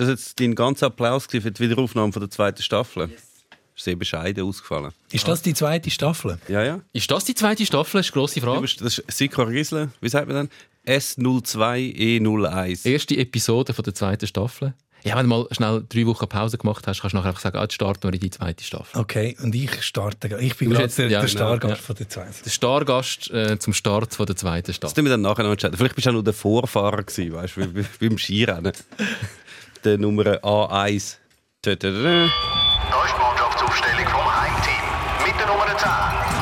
Ist das jetzt dein ganzer Applaus für die Wiederaufnahme von der zweiten Staffel? Yes. Ist sehr bescheiden ausgefallen. Ist das die zweite Staffel? Ja, ja. Ist das die zweite Staffel? Das ist eine grosse Frage. Das ist Sikor Riesler, wie sagt man dann? S02E01. Erste Episode von der zweiten Staffel. Ja, wenn du mal schnell drei Wochen Pause gemacht hast, kannst du nachher einfach sagen, ah, jetzt starten wir in die zweite Staffel. Okay, und ich starte, ich bin gerade der, ja, der Stargast ja. von der zweiten. Der Stargast äh, zum Start von der zweiten Staffel. Das tun wir dann nachher noch entscheiden. Vielleicht bist du auch nur der Vorfahrer gewesen, weißt du, beim Skirennen. der Nummer A1. Da ist die Mannschaftsaufstellung vom Heimteam. Mit der Nummer 10,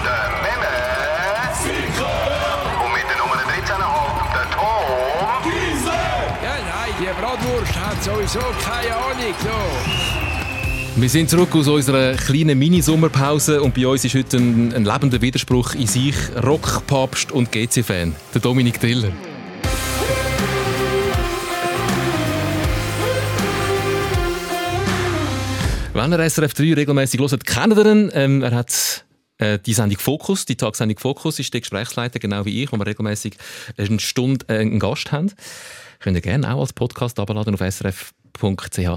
der Memme. Und mit der Nummer 13,5, der Tom. Giese! Ja, nein, die Bratwurst hat sowieso keine Ahnung. So. Wir sind zurück aus unserer kleinen Mini-Sommerpause und bei uns ist heute ein, ein lebender Widerspruch in sich. Rockpapst und GC-Fan, der Dominik Driller. Wenn ihr SRF 3 regelmäßig hört, kennt ihr ihn. Ähm, er hat äh, die Sendung Fokus, die Tagessendung Fokus, ist der Gesprächsleiter, genau wie ich, wo wir regelmäßig eine Stunde äh, einen Gast haben. Könnt ihr gerne auch als Podcast abladen auf SRF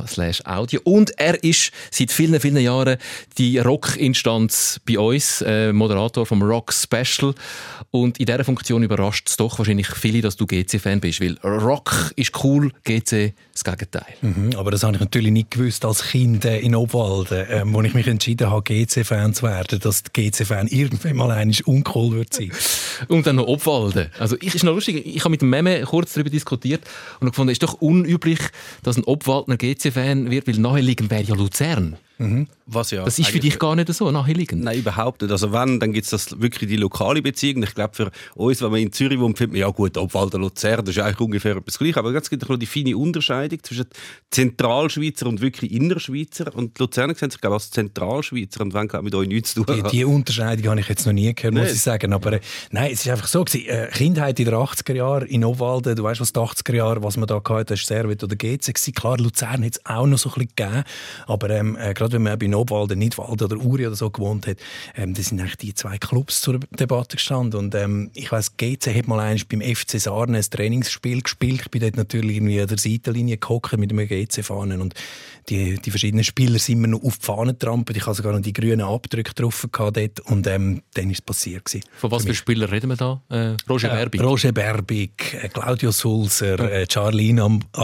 slash audio Und er ist seit vielen, vielen Jahren die Rock-Instanz bei uns, äh, Moderator vom Rock Special. Und in dieser Funktion überrascht es doch wahrscheinlich viele, dass du GC-Fan bist, weil Rock ist cool, GC das Gegenteil. Mhm, aber das habe ich natürlich nicht gewusst als Kind äh, in Obwalden, äh, wo ich mich entschieden habe, GC-Fan zu werden, dass der GC-Fan irgendwann mal einmal uncool wird sein. und dann noch Obwalden. Also ich ist noch lustig, ich habe mit dem Meme kurz darüber diskutiert und gefunden, es ist doch unüblich, dass ein Obwaldner GC-Fan wird, weil naheliegend wäre ja Luzern. Mhm. Was ja das ist für dich gar nicht so naheliegend. Nein, überhaupt nicht. Also wenn, dann gibt es das wirklich die lokale Beziehung. Ich glaube, für uns, wenn man in Zürich wohnt, findet man, ja gut, Obwalder Luzern, das ist eigentlich ungefähr etwas gleich. Aber es gibt noch die feine Unterscheidung zwischen Zentralschweizer und wirklich Innerschweizer. Und die Luzerner sehen sich, glaube als Zentralschweizer und wollen, glaube mit euch nichts zu tun Die, die Unterscheidung habe ich jetzt noch nie gehört, muss nee. ich sagen. Aber äh, nein, es ist einfach so gewesen. Äh, Kindheit in den 80er Jahren in Obwalden, du weißt, was die 80er Jahre, was man da hatte, das war Servet oder GC. Klar, Luzern hat es auch noch so ein bisschen gegeben. Aber ähm, äh, gerade wenn man bei Obwalden, Nidwalden oder Uri oder so gewohnt hat, ähm, das sind eigentlich die zwei Clubs zur Debatte gestanden. Und ähm, ich weiss, GC hat mal eins beim FC Sarne ein Trainingsspiel gespielt. Ich bin dort natürlich irgendwie an der Seitenlinie gehockt mit einem GC-Fahnen und die, die verschiedenen Spieler sind mir noch auf die Fahnen getrampelt. Ich hatte sogar noch die grünen Abdrücke drauf dort und ähm, dann ist es passiert. Gewesen. Von was für Spieler reden wir da? Äh, Roger äh, Berbig? Roger Berbig, äh, Claudio Sulzer, äh, Charlie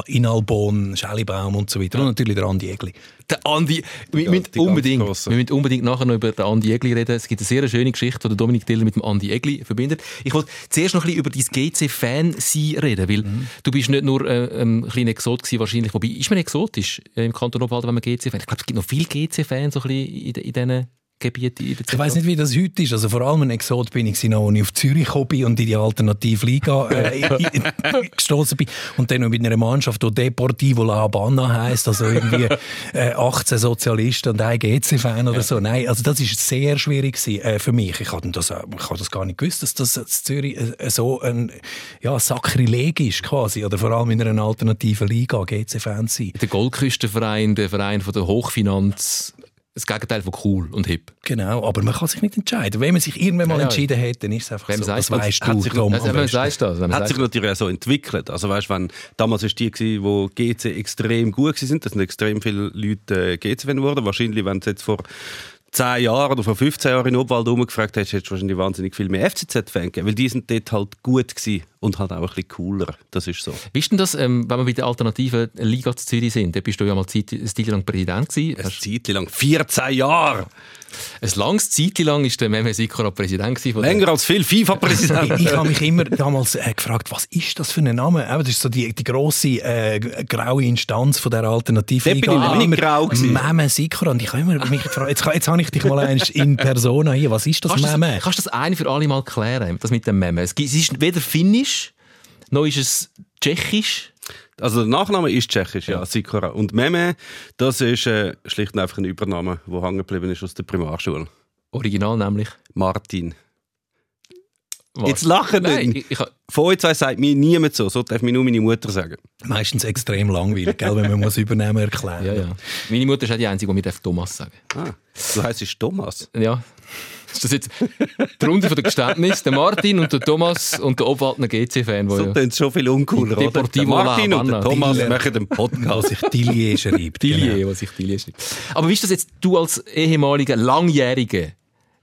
Inalbon, Schellibaum und so weiter. Und natürlich der Andi Egli. Der Andi, wir, ja, müssen unbedingt, wir müssen unbedingt nachher noch über den Andi Egli reden. Es gibt eine sehr schöne Geschichte, die Dominik Diller mit dem Andi Egli verbindet. Ich wollte zuerst noch ein bisschen über dein GC-Fan-Sein reden, weil mhm. du bist nicht nur äh, ein kleiner Exot gewesen, wahrscheinlich. Wobei, ist man exotisch im Kanton Obwalden, wenn man GC-Fan Ich glaube, es gibt noch viele GC-Fans so in, in diesen Gebiete in Ich weiß nicht, wie das heute ist. Also vor allem ein Exot bin ich noch, als ich auf Zürich bin und in die alternative Liga äh, gestoßen bin. Und dann noch mit einer Mannschaft, die Deportivo La Habana heisst, also irgendwie äh, 18 Sozialisten und ein GC-Fan oder so. Nein, also das ist sehr schwierig gewesen, äh, für mich. Ich habe das, ich hab das gar nicht gewusst, dass das in Zürich äh, so ein ja, Sakrileg ist quasi. Oder vor allem in einer alternativen Liga GC-Fan sein. Der Goldküstenverein, der Verein von der Hochfinanz das Gegenteil von cool und hip. Genau, aber man kann sich nicht entscheiden. Wenn man sich irgendwann mal ja, entschieden hat, dann ist es einfach Wem so. Das weißt du, sich, Tom, also, das, hat sich natürlich auch so entwickelt. Also weißt, wenn damals ist die gewesen, wo GC extrem gut sind, das sind extrem viele Leute äh, GC-Fan geworden. Wahrscheinlich, wenn es jetzt vor 10 Jahren oder vor 15 Jahren in Obwald umgefragt hättest, hättest du wahrscheinlich wahnsinnig viel mehr FCZ-Fans gegeben, weil die sind dort halt gut gewesen und halt auch ein bisschen cooler. Das ist so. Wie ist denn das, ähm, wenn wir bei der alternativen Liga zu Zürich sind? Da bist du ja mal eine Zeit lang Präsident gewesen. Eine Zeit lang, 14 Jahre! Ein langes Zeit lang war der Mehmet Sikora Präsident. Länger als viel FIFA-Präsident. ich, ich habe mich immer damals äh, gefragt, was ist das für ein Name? Äh, das ist so die, die grosse äh, graue Instanz von der Alternativliga. Da bin ich nicht grau Mehmet Sikora. Und ich habe immer mich gefragt, jetzt, jetzt habe ich dich mal in Persona hier. Was ist das Mehmet? Kannst du das ein für alle mal klären, das mit dem Mehmet? Es ist weder Finnisch, noch ist es Tschechisch. Also der Nachname ist tschechisch, ja, ja Sikora. Und Meme, das ist äh, schlicht und einfach ein Übername, der hängen geblieben ist aus der Primarschule. Original nämlich? Martin. Was? Jetzt lachen Nein, nicht. Ich, ich, Von euch zwei sagt mir niemand so. So darf mir nur meine Mutter sagen. Meistens extrem langweilig, gell, wenn man muss übernehmen erklären ja, ja. Meine Mutter ist auch die Einzige, die mir Thomas sagen ah, Du heisst Thomas? Ja. Ist das jetzt die Runde von der Geständnis? Der Martin und der Thomas und der Obwaldner GC-Fan, So ja schon viel uncooler, oder? Der Martin und der. Thomas Dille. machen den Podcast. sich Tillier schreibt. Tillier, genau. was ich Tillier schreibe. Aber wie ist das jetzt, du als ehemaliger, langjähriger, äh,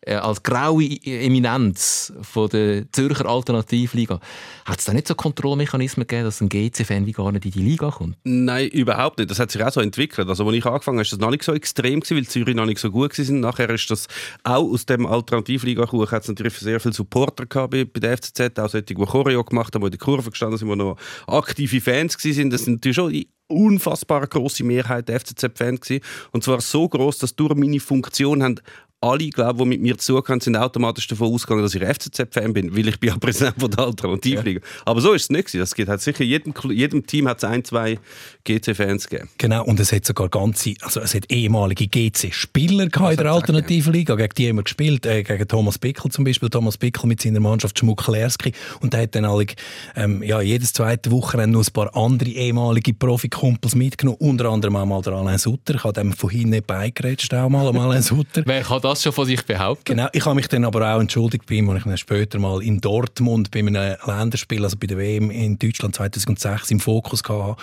als graue Eminenz von der Zürcher Alternativliga, hat es da nicht so Kontrollmechanismen gegeben, dass ein GC-Fan wie gar nicht in die Liga kommt? Nein, überhaupt nicht. Das hat sich auch so entwickelt. Also, als ich angefangen habe, ist das noch nicht so extrem weil Zürich noch nicht so gut war. Nachher ist das auch aus dem Alternativliga-Kuchen hat es natürlich sehr viele Supporter gehabt bei, bei der FCZ, auch solche, die Choreo gemacht haben, die in der Kurve gestanden sind, die noch aktive Fans waren. Das sind natürlich schon unfassbar grosse Mehrheit der FCZ-Fans. Und zwar so groß, dass durch meine Funktion haben alle, glaube die mit mir zugekommen sind, automatisch davon ausgegangen, dass ich FCZ-Fan bin, weil ich bin ja Präsident von der Alternativliga. Aber so ist es nicht gewesen. Es gibt halt sicher jedem, jedem Team hat es ein, zwei GC-Fans gegeben. Genau, und es hat sogar ganze, also es hat ehemalige GC-Spieler gehabt in der alternativen Liga, gegen die haben wir gespielt, äh, gegen Thomas Bickel zum Beispiel, Thomas Bickel mit seiner Mannschaft Schmucklerski und der hat dann alle, ähm, ja, jedes zweite Wochenende noch ein paar andere ehemalige Profikumpels mitgenommen, unter anderem auch mal der Alain Sutter, ich habe dem von hinten nicht beigerätscht, auch mal am Alain Sutter. Wer kann das schon von sich behaupten? Genau, ich habe mich dann aber auch entschuldigt bei ihm, als ich dann später mal in Dortmund bei einem Länderspiel, also bei der WM in Deutschland 2006 im Fokus hatte.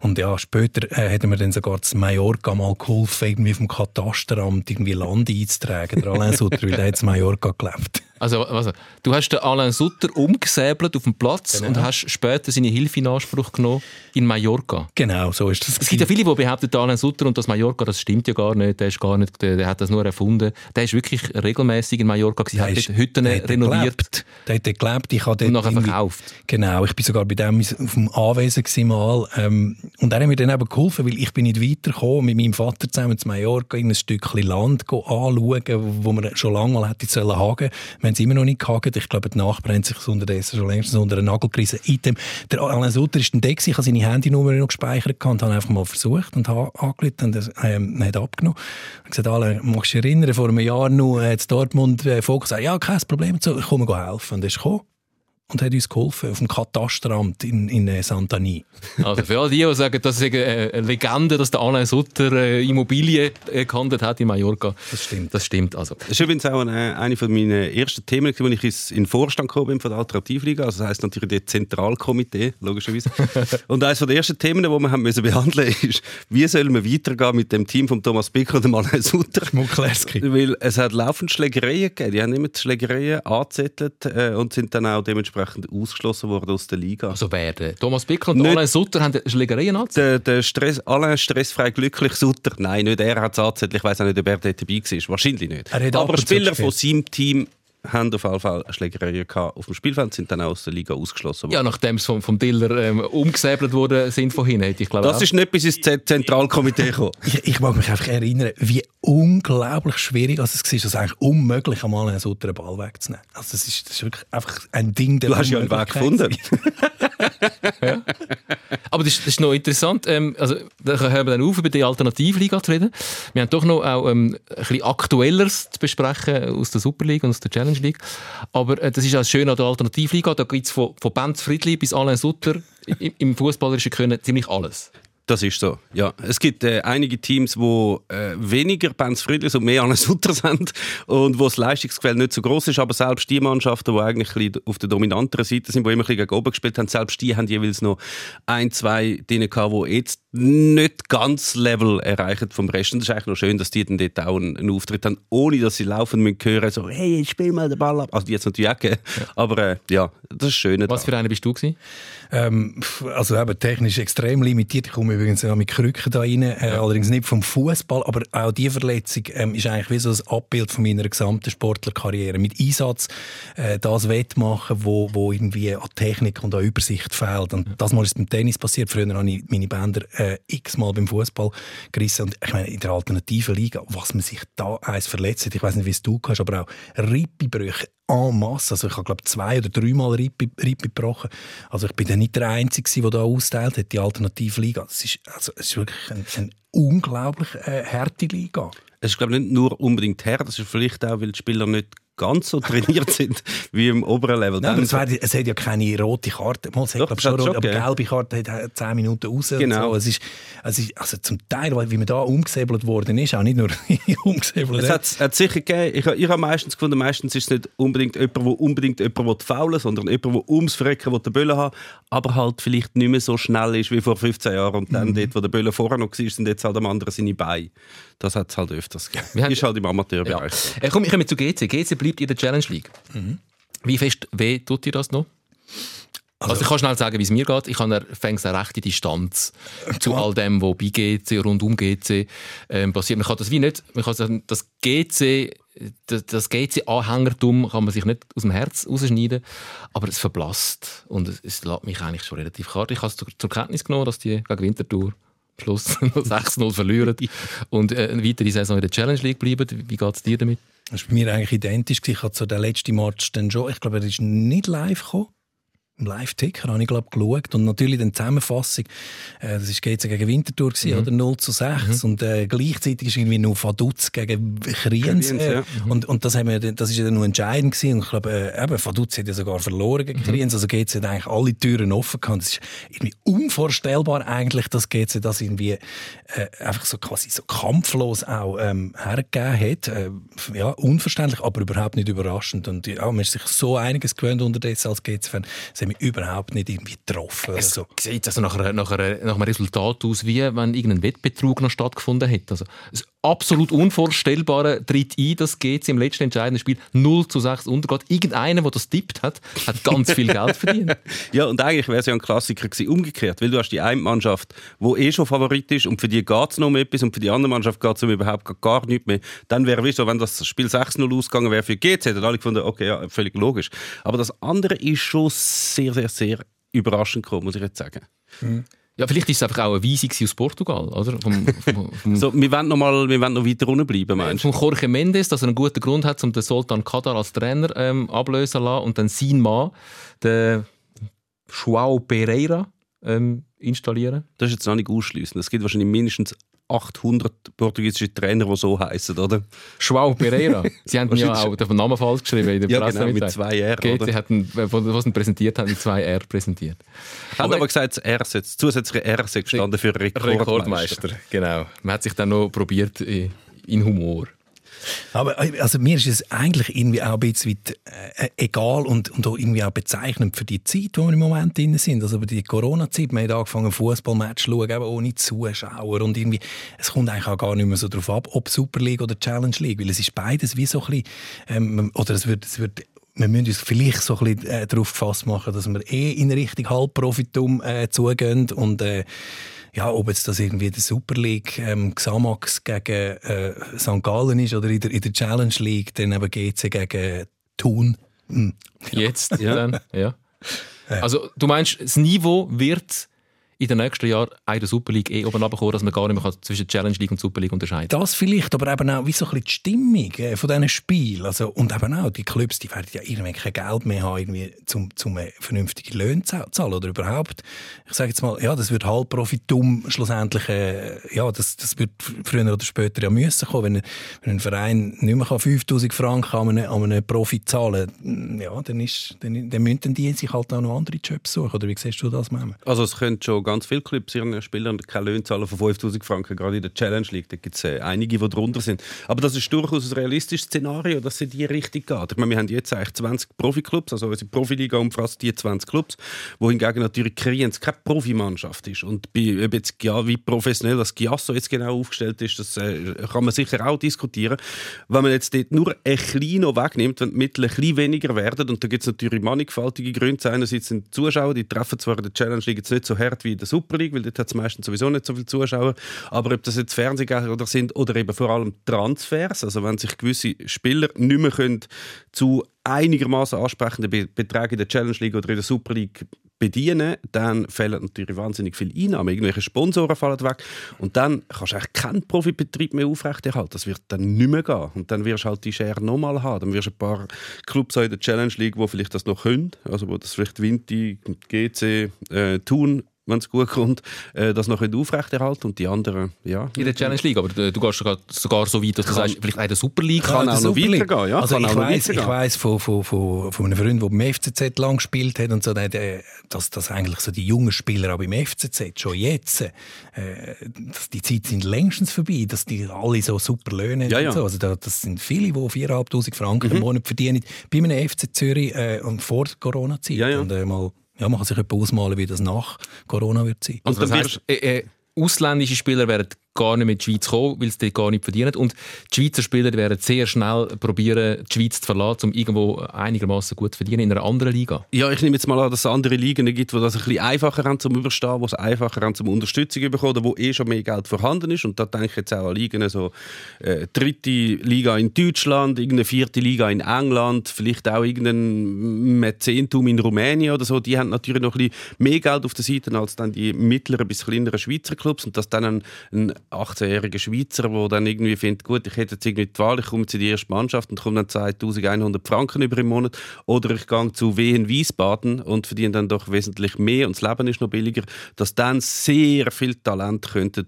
Und ja, später äh, hat mir dann sogar das Mallorca mal geholfen, irgendwie vom Katasteramt irgendwie Land einzutragen, der Alain Sutter, weil der hat in Mallorca gelebt. Also, also, du hast den Alain Sutter umgesäbelt auf dem Platz Genau. und hast später seine Hilfe in Anspruch genommen in Mallorca. Genau, so ist das. Es gibt ja viele, die behaupten, Alain Sutter und das Mallorca, das stimmt ja gar nicht, der, ist gar nicht, der, der hat das nur erfunden. Der ist wirklich regelmäßig in Mallorca gewesen, hat ist- Hütten der renoviert gelebt. Der hat gelebt. Ich habe und nachher verkauft. Genau, ich bin sogar bei dem auf dem Anwesen mal. Ähm, und er hat mir dann eben geholfen, weil ich bin nicht weitergekommen, mit meinem Vater zusammen zu Mallorca in ein Stückchen Land anschauen, wo man schon lange mal hätte sollen hagen. Wir haben es immer noch nicht gehagt. Ich glaube, die Nachbarn haben sich unterdessen schon längst unter einen Nagel gerissen. Item. Der Alain Sutter ist da gewesen. Ich habe seine Handynummer noch gespeichert gehabt und habe einfach mal versucht und habe angerufen und er ähm, hat abgenommen. Ich habe gesagt, Alain, magst du dich erinnern, vor einem Jahr noch hat in Dortmund äh, Volk gesagt, ja, kein Problem, ich komme helfen. Und er ist gekommen und hat uns geholfen auf dem Katasteramt in, in äh, Santani. Also für alle die, die sagen, das ist eine eine Legende, dass der Alain Sutter äh, Immobilien äh, gehandelt hat in Mallorca. Das stimmt. Das stimmt also. Das ist übrigens auch eine, eine von meinen ersten Themen, als ich ins- in den Vorstand gekommen bin von der Alternativliga. Also das heisst natürlich das Zentralkomitee, logischerweise. Und eines der ersten Themen, die wir haben müssen behandeln ist, wie sollen wir weitergehen mit dem Team von Thomas Becker und dem Alain Sutter? Muklerski. Weil es hat laufend Schlägereien gegeben. Die haben immer die Schlägereien angezettelt äh, und sind dann auch dementsprechend ausgeschlossen worden aus der Liga. Also wer? der Thomas Bickel und Nicht- Alain Sutter haben Schlägereien angezeigt? Der, der Stress, Alain stressfrei glücklich Sutter. Nein, nicht er hat es angezettelt. Ich weiß auch nicht, ob er dort dabei war. Wahrscheinlich nicht. Er Aber Spieler von seinem Team haben auf jeden Fall Schlägereien gehabt auf dem Spielfeld, sind dann auch aus der Liga ausgeschlossen worden. Ja, nachdem sie vom, vom Diller ähm, umgesäbelt worden sind vorhin, hätte ich glaube Das auch. ist nicht bis ins Z- Zentralkomitee gekommen. Ich, ich mag mich einfach erinnern, wie unglaublich schwierig also es war, es eigentlich unmöglich, einmal einen einen Ball wegzunehmen. Also das ist, das ist wirklich einfach ein Ding der Du hast ja einen Weg gefunden. Aber das, ist- das ist noch interessant. Ähm, also, da hören wir dann auf, über die Alternativliga zu reden. Wir haben doch noch auch ähm, ein bisschen Aktuelleres zu besprechen aus der Superliga und aus der Challenge League. Aber äh, das ist auch das Schöne an der Alternativliga. Da gibt es von, von Benz Friedli bis Alain Sutter im, im fußballerischen Können ziemlich alles. Das ist so, ja. Es gibt äh, einige Teams, wo äh, weniger Benz Friedlis und mehr Anne Sutter sind und wo das Leistungsgefälle nicht so groß ist, aber selbst die Mannschaften, die eigentlich ein auf der dominanteren Seite sind, die immer ein bisschen gegen oben gespielt haben, selbst die haben jeweils noch ein, zwei drin gehabt, die jetzt nicht ganz Level erreichen vom Rest. Und es ist eigentlich noch schön, dass die dann dort auch einen, einen Auftritt haben, ohne dass sie laufen müssen hören, so, hey, spiel mal den Ball ab. Also die jetzt natürlich auch gegeben. Aber äh, ja, das ist schön. Was für eine bist du gewesen? Ähm, also eben technisch extrem limitiert. Ich komme übrigens auch mit Krücken da rein, äh, allerdings nicht vom Fußball, aber auch die Verletzung ähm, ist eigentlich wie so ein Abbild von meiner gesamten Sportlerkarriere. Mit Einsatz äh, das wettmachen, wo, wo irgendwie an Technik und an Übersicht fehlt. Und das mal ist beim Tennis passiert. Früher habe ich meine Bänder äh, x-mal beim Fußball gerissen. Und ich meine, in der alternativen Liga, was man sich da eins verletzt hat, ich weiß nicht, wie es du hast, aber auch Rippenbrüche en masse. Also ich habe, glaube zwei oder dreimal Rippe, gebrochen. Also ich bin dann nicht der Einzige, der da austeilt hat, die alternative Liga. Das ist, also, es ist wirklich eine, eine unglaublich äh, harte Liga. Es ist, glaube ich, nicht nur unbedingt her, das ist vielleicht auch, weil die Spieler nicht ganz so trainiert sind wie im oberen Level. Nein, es, wär, es hat ja keine rote Karte. Mal, es hat, Doch, schon, rot, aber gelbe Karte hat 10 Minuten raus. Genau. So. Es ist, es ist, also zum Teil, wie man da umgesäbelt worden ist, auch nicht nur umgesäbelt. Es hat, hat sicher gegeben, ich, ich habe meistens gefunden, meistens ist es nicht unbedingt jemand, der unbedingt jemand faulen sondern jemand, der ums Verrecken den Böllen haben aber halt vielleicht nicht mehr so schnell ist wie vor 15 Jahren und dann mhm. dort, wo der Böllen vorher noch war, sind jetzt halt am anderen seine Beine. Das hat es halt öfters gegeben. Ist halt im Amateurbereich. Ja. Äh, komm, ich komme zu GC. GC bleibt in der Challenge League. Mhm. Wie fest weh tut dir das noch? Also, also, ich kann schnell sagen, wie es mir geht. Ich habe eine rechte Distanz zu all dem, was bei GC, rund um GC ähm, passiert. Man kann das wie nicht, man kann sagen, das GC, das, das GC-Anhängertum kann man sich nicht aus dem Herz rausschneiden, aber es verblasst und es, es lässt mich eigentlich schon relativ kalt. Ich habe es zur, zur Kenntnis genommen, dass die gegen Winterthur Schluss 6-0 verlieren und äh, eine weitere Saison in der Challenge League bleiben. Wie geht es dir damit? Das war bei mir eigentlich identisch. Ich habe so den letzten Match dann schon, ich glaube, er ist nicht live gekommen im Live-Ticker habe ich glaube geschaut und natürlich die Zusammenfassung, äh, das war gegen Winterthur gewesen, mhm. oder 0 zu 6 mhm. und äh, gleichzeitig ist irgendwie noch Vaduz gegen Kriens äh, ja. mhm. und, und das, haben wir, das ist ja nur entscheidend gewesen und ich glaube, äh, eben, Vaduz hat ja sogar verloren gegen mhm. Kriens, also GC hat eigentlich alle Türen offen gehabt. Das ist irgendwie unvorstellbar eigentlich, dass GC das irgendwie äh, einfach so quasi so kampflos auch ähm, hergegeben hat. Äh, ja, unverständlich, aber überhaupt nicht überraschend und ja, man ist sich so einiges gewöhnt unterdessen als GC-Fan hat mich überhaupt nicht irgendwie getroffen. Es so. sieht also nach, einer, nach, einer, nach einem Resultat aus, wie wenn irgendein Wettbetrug noch stattgefunden hätte. Also, absolut Unvorstellbare tritt ein, dass GC im letzten entscheidenden Spiel 0 zu 6 untergeht. Irgendeiner, der das tippt hat, hat ganz viel Geld verdient. ja, und eigentlich wäre es ja ein Klassiker gewesen, umgekehrt, weil du hast die eine Mannschaft, die eh schon Favorit ist und für die geht es noch um etwas und für die andere Mannschaft geht es um überhaupt gar nichts mehr. Dann wäre es wenn das Spiel 6-0 ausgegangen wäre für GC, hätten alle gefunden, okay, ja, völlig logisch. Aber das andere ist schon sehr, sehr, sehr überraschend gekommen, muss ich jetzt sagen. Mhm. Ja, vielleicht ist es einfach auch eine Weisung aus Portugal, oder? Vom, vom, vom so, wir wollen noch, mal, wir wollen noch weiter unten bleiben, meinst du? Von Jorge Mendes, dass er einen guten Grund hat, um den Sultan Kadar als Trainer ähm, ablösen zu lassen und dann sein Mann, den Joao Pereira, ähm, installieren. Das ist jetzt noch nicht ausschließend. Es gibt wahrscheinlich mindestens 800 portugiesische Trainer, die so heißen, oder? Joao Pereira. Sie haben ja auch den Namen falsch geschrieben in der ja, Presse. Genau, mit zwei R. Geht, sie hatten, was sie präsentiert haben, mit zwei R präsentiert. Haben aber, aber gesagt, das R das zusätzliche R gestanden für Rekordmeister. Rekordmeister. Genau. Man hat sich dann noch probiert in Humor. Aber also mir ist es eigentlich irgendwie auch ein bisschen äh, egal und, und auch irgendwie auch bezeichnend für die Zeit, wo wir im Moment drin sind. Also über die Corona-Zeit, wir haben angefangen, Fußballmatch zu schauen, ohne Zuschauer und irgendwie, es kommt eigentlich auch gar nicht mehr so darauf ab, ob Super League oder Challenge League, weil es ist beides wie so ein bisschen, ähm, oder es wird, es wird wir müssen uns vielleicht so ein bisschen äh, darauf gefasst machen, dass wir eh in Richtung Halbprofitum äh, zugehen und äh, ja, ob jetzt das irgendwie der Super League ähm, Xamax gegen äh, St. Gallen ist oder in der, in der Challenge League dann eben GC gegen Thun. Hm. Jetzt, ja. Dann, ja. Also du meinst, das Niveau wird in den nächsten Jahren in der Super League eh oben runterkommen, dass man gar nicht mehr zwischen Challenge League und Super League unterscheiden kann. Das vielleicht, aber eben auch wie so ein bisschen die Stimmung äh, von diesen Spielen. Also, und eben auch, die Clubs, die werden ja irgendwie kein Geld mehr haben, irgendwie, zum, zum vernünftige Löhne zu zahlen oder überhaupt. Ich sage jetzt mal, ja, das wird Halbprofitum schlussendlich, äh, ja, das, das wird früher oder später ja müssen kommen. Wenn, wenn ein Verein nicht mehr 5000 Franken an einen, an einen Profi zahlen kann, ja, dann, ist, dann, dann müssen die sich halt auch noch andere Jobs suchen. Oder wie siehst du das, Mama? Also es könnte schon ganz viele Clubs ihren Spielern keine Löhne zahlen von 5000 Franken, gerade in der Challenge League. Da gibt es äh, einige, die drunter sind. Aber das ist durchaus ein realistisches Szenario, dass es in die Richtung geht. Ich meine, wir haben jetzt eigentlich 20 Profiklubs, also unsere Profiliga umfasst die 20 Clubs, wo hingegen natürlich Kriens keine Profimannschaft ist. Und bei, ob jetzt, ja, wie professionell das Giasso jetzt genau aufgestellt ist, das äh, kann man sicher auch diskutieren. Wenn man jetzt dort nur ein klein noch wegnimmt, wenn die Mittel ein bisschen weniger werden, und da gibt es natürlich mannigfaltige Gründe. Einerseits sind die Zuschauer, die treffen zwar in der Challenge League jetzt nicht so hart wie in der Super League, weil dort hat es meistens sowieso nicht so viele Zuschauer. Aber ob das jetzt Fernsehgelder sind oder eben vor allem Transfers, also wenn sich gewisse Spieler nicht mehr können zu einigermaßen ansprechenden Beträgen in der Challenge League oder in der Super League bedienen, dann fehlen natürlich wahnsinnig viele Einnahmen. Irgendwelche Sponsoren fallen weg und dann kannst du eigentlich keinen Profibetrieb mehr aufrechterhalten. Das wird dann nicht mehr gehen. Und dann wirst du halt die Share nochmal haben. Dann wirst du ein paar Clubs in der Challenge League, die vielleicht das noch können, also wo das vielleicht Vinti, GC, äh, Thun wenn es gut kommt, äh, das noch aufrechterhalten und die anderen, ja. In der Challenge League, aber du, du gehst sogar, sogar so weit, dass du sagst, vielleicht in der Super League kann auch noch weitergehen, ja. Also kann ich weiss, ich weiss von, von, von, von einem Freund, der beim FCZ lang gespielt hat und so, dass, dass eigentlich so die jungen Spieler auch beim FCZ schon jetzt, äh, dass die Zeit sind längstens vorbei, dass die alle so super Löhne haben Ja, ja. so. Also da, das sind viele, die 4'500 Franken Mhm. im Monat verdienen bei einem FC Zürich äh, und vor der Corona-Zeit. Ja, ja. Und äh, mal, ja, man kann sich etwa ausmalen, wie das nach Corona wird sein. Also Und das dann heisst, äh, äh, ausländische Spieler werden gar nicht in die Schweiz kommen, weil sie dort gar nicht verdienen. Und die Schweizer Spieler werden sehr schnell probieren, die Schweiz zu verlassen, um irgendwo einigermaßen gut zu verdienen in einer anderen Liga. Ja, ich nehme jetzt mal an, dass es andere Ligen gibt, die das ein bisschen einfacher haben zum Überstehen, wo es einfacher haben zum Unterstützung zu bekommen, wo eh schon mehr Geld vorhanden ist. Und da denke ich jetzt auch an Ligen, so äh, dritte Liga in Deutschland, irgendeine vierte Liga in England, vielleicht auch irgendein Mäzentum in Rumänien oder so. Die haben natürlich noch ein bisschen mehr Geld auf der Seite als dann die mittleren bis kleineren Schweizer Clubs. Und dass dann ein, ein 18-jähriger Schweizer, der dann irgendwie findet, gut, ich hätte jetzt irgendwie die Wahl, ich komme jetzt in die erste Mannschaft und komme dann 2100 Franken über im Monat. Oder ich gehe zu Wehen Wiesbaden und verdiene dann doch wesentlich mehr und das Leben ist noch billiger, dass dann sehr viel Talent könnten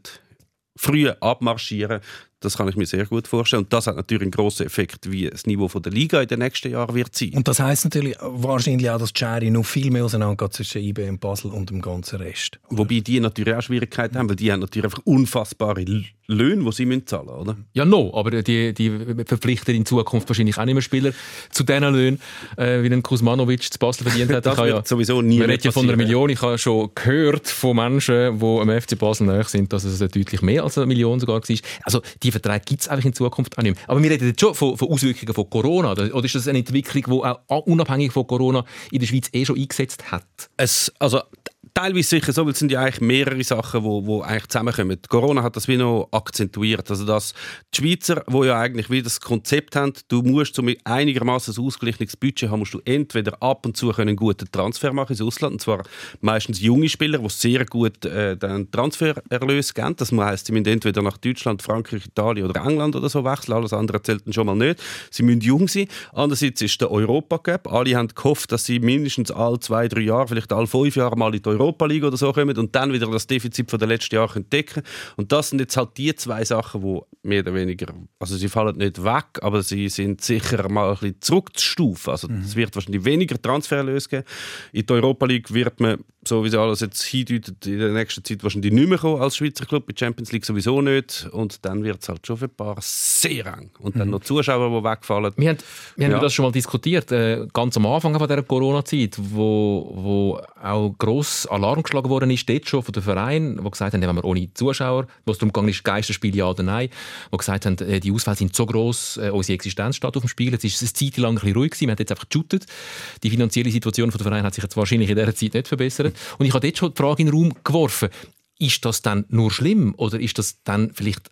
früh abmarschieren. Das kann ich mir sehr gut vorstellen. Und das hat natürlich einen grossen Effekt, wie das Niveau von der Liga in den nächsten Jahren wird sein. Und das heisst natürlich wahrscheinlich auch, dass die Schere noch viel mehr auseinandergeht zwischen IBM Basel und dem ganzen Rest. Wobei die natürlich auch Schwierigkeiten haben, weil die haben natürlich einfach unfassbare Löhne, die sie müssen zahlen müssen, oder? Ja, no, aber die, die verpflichten in Zukunft wahrscheinlich auch nicht mehr Spieler zu diesen Löhnen, äh, wie ein Kuzmanovic zu Basel verdient hat. Das wird sowieso nie Man redet ja von einer. Million. Ich habe schon gehört von Menschen, die am FC Basel nahe sind, dass es deutlich mehr als eine Million sogar war. Also die Verträge gibt es einfach in Zukunft auch nicht mehr. Aber wir reden jetzt schon von, von Auswirkungen von Corona. Oder oder ist das eine Entwicklung, die auch unabhängig von Corona in der Schweiz eh schon eingesetzt hat? Es, also, teilweise sicher so, weil es sind ja eigentlich mehrere Sachen, wo, wo eigentlich zusammenkommen. Corona hat das wie noch akzentuiert. Also, dass die Schweizer, wo ja eigentlich wie das Konzept haben, du musst um einigermaßen ein ausgeglichenes Budget haben, musst du entweder ab und zu einen guten Transfer machen ins Ausland, und zwar meistens junge Spieler, die sehr gut äh, den Transfererlös geben. Das heisst, sie müssen entweder nach Deutschland, Frankreich, Italien oder England oder so wechseln. Alles andere zählt dann schon mal nicht. Sie müssen jung sein. Andererseits ist der Europacup. Alle haben gehofft, dass sie mindestens alle zwei, drei Jahre, vielleicht alle fünf Jahre mal in die Europa League oder so kommen und dann wieder das Defizit von den letzten Jahren können decken Und das sind jetzt halt die zwei Sachen, die mehr oder weniger, also sie fallen nicht weg, aber sie sind sicher mal ein bisschen zurückzustufen. Also es wird wahrscheinlich weniger Transfererlöse geben. In der Europa League wird man, so wie sie alles jetzt hindeutet, in der nächsten Zeit wahrscheinlich nicht mehr kommen als Schweizer Club, in der Champions League sowieso nicht. Und dann wird es halt schon für ein paar sehr eng. Und dann noch Zuschauer, die wegfallen. Wir haben, wir haben Ja. das schon mal diskutiert, äh, ganz am Anfang von dieser Corona-Zeit, wo, wo auch gross Alarm geschlagen worden ist, dort schon von den Vereinen, die gesagt haben, wenn wir ohne Zuschauer, wo es darum ging, ist Geisterspiel ja oder nein, die gesagt haben, äh, die Ausfälle sind so gross, äh, unsere Existenz steht auf dem Spiel. Jetzt ist es eine Zeit lang ein bisschen ruhig gewesen, man hat jetzt einfach geshootet. Die finanzielle Situation der Vereine hat sich jetzt wahrscheinlich in dieser Zeit nicht verbessert. Und ich habe dort schon die Frage in den Raum geworfen, ist das dann nur schlimm oder ist das dann vielleicht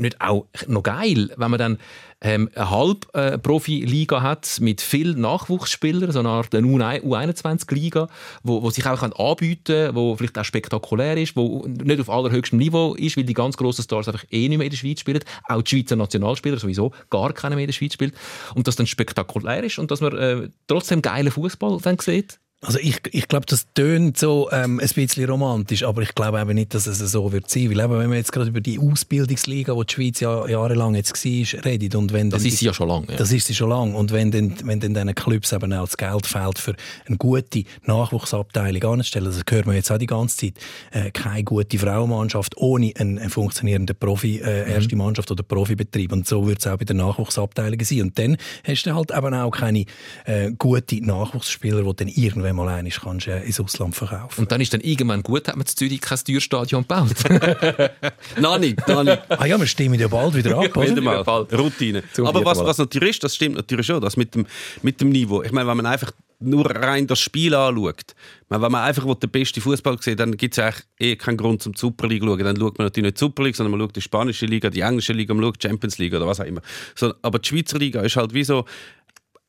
nicht auch noch geil, wenn man dann ähm, eine Halb-Profi-Liga hat mit vielen Nachwuchsspielern, so eine Art eine U21-Liga, wo, wo sich auch anbieten kann, wo vielleicht auch spektakulär ist, wo nicht auf allerhöchstem Niveau ist, weil die ganz grossen Stars einfach eh nicht mehr in der Schweiz spielen, auch die Schweizer Nationalspieler sowieso gar keiner mehr in der Schweiz spielt und das dann spektakulär ist und dass man äh, trotzdem geilen Fußball dann sieht. Also ich, ich glaube, das tönt so ähm, ein bisschen romantisch, aber ich glaube eben nicht, dass es so wird sein. Weil eben, wenn man jetzt gerade über die Ausbildungsliga, die die Schweiz ja jahrelang jetzt war, redet und wenn Das ist sie ja schon lange. Ja. Das ist sie schon lange. Und wenn dann, wenn dann diesen Clubs eben auch das Geld fehlt, für eine gute Nachwuchsabteilung anzustellen, das hört man jetzt auch die ganze Zeit, äh, keine gute Frauenmannschaft ohne einen, einen funktionierenden Profi, äh, erste Mannschaft oder Profibetrieb. Und so wird es auch bei den Nachwuchsabteilungen sein. Und dann hast du halt eben auch keine äh, guten Nachwuchsspieler, die dann irgendwann mal einmal kannst, äh, ins Ausland verkaufen Und dann ist dann irgendwann gut, hat man in Zürich kein Türstadion gebaut. Noch nicht, noch nicht. Ah ja, wir stimmen ja bald wieder ab, oder? Wieder mal. Routine. Zum Aber was, was natürlich ist, das stimmt natürlich schon, das mit dem, mit dem Niveau. Ich meine, wenn man einfach nur rein das Spiel anschaut, meine, wenn man einfach den besten Fußball sieht, dann gibt es eigentlich eh keinen Grund zum Super League zu schauen. Dann schaut man natürlich nicht die Super League, sondern man schaut die spanische Liga, die englische Liga, man schaut die Champions League oder was auch immer. So, aber die Schweizer Liga ist halt wie so,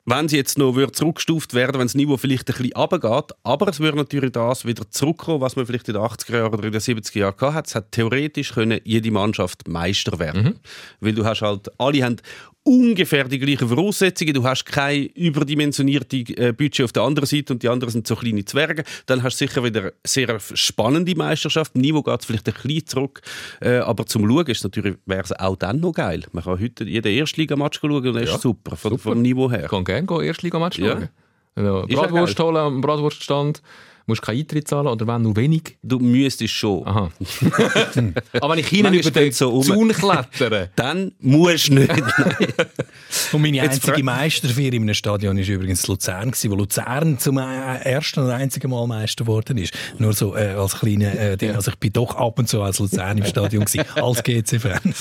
wenn sie jetzt noch würde zurückgestuft werden, wenn das Niveau vielleicht ein bisschen runtergeht, aber es würde natürlich das wieder zurückkommen, was man vielleicht in den 80er Jahren oder in den 70er Jahren gehabt hat. Es hat theoretisch können jede Mannschaft Meister werden. Weil du hast halt, alle haben ungefähr die gleichen Voraussetzungen. Du hast kein überdimensionierte äh, Budget auf der anderen Seite und die anderen sind so kleine Zwerge. Dann hast du sicher wieder eine sehr spannende Meisterschaft. Niveau geht es vielleicht ein bisschen zurück, äh, aber zum Schauen ist natürlich, wäre es auch dann noch geil. Man kann heute jeden Erstligamatch schauen und das Ja, ist super, von, super. vom Niveau her. Kann gerne Erstliga-Match Ja. schauen. Also, ja Bratwurst geil. holen am Bratwurststand, musst keinen Eintritt zahlen oder wenn nur wenig. Du müsstest schon. Aha. Aber wenn ich hinten über den so um. Zaun klettere, Dann musst du nicht. Und meine Jetzt einzige Meisterfeier in einem Stadion war übrigens Luzern, gewesen, wo Luzern zum äh, ersten und einzigen Mal Meister geworden ist. Nur so äh, als kleine äh, Ding. Also ich bin doch ab und zu als Luzern im Stadion gewesen, als GC-Fan.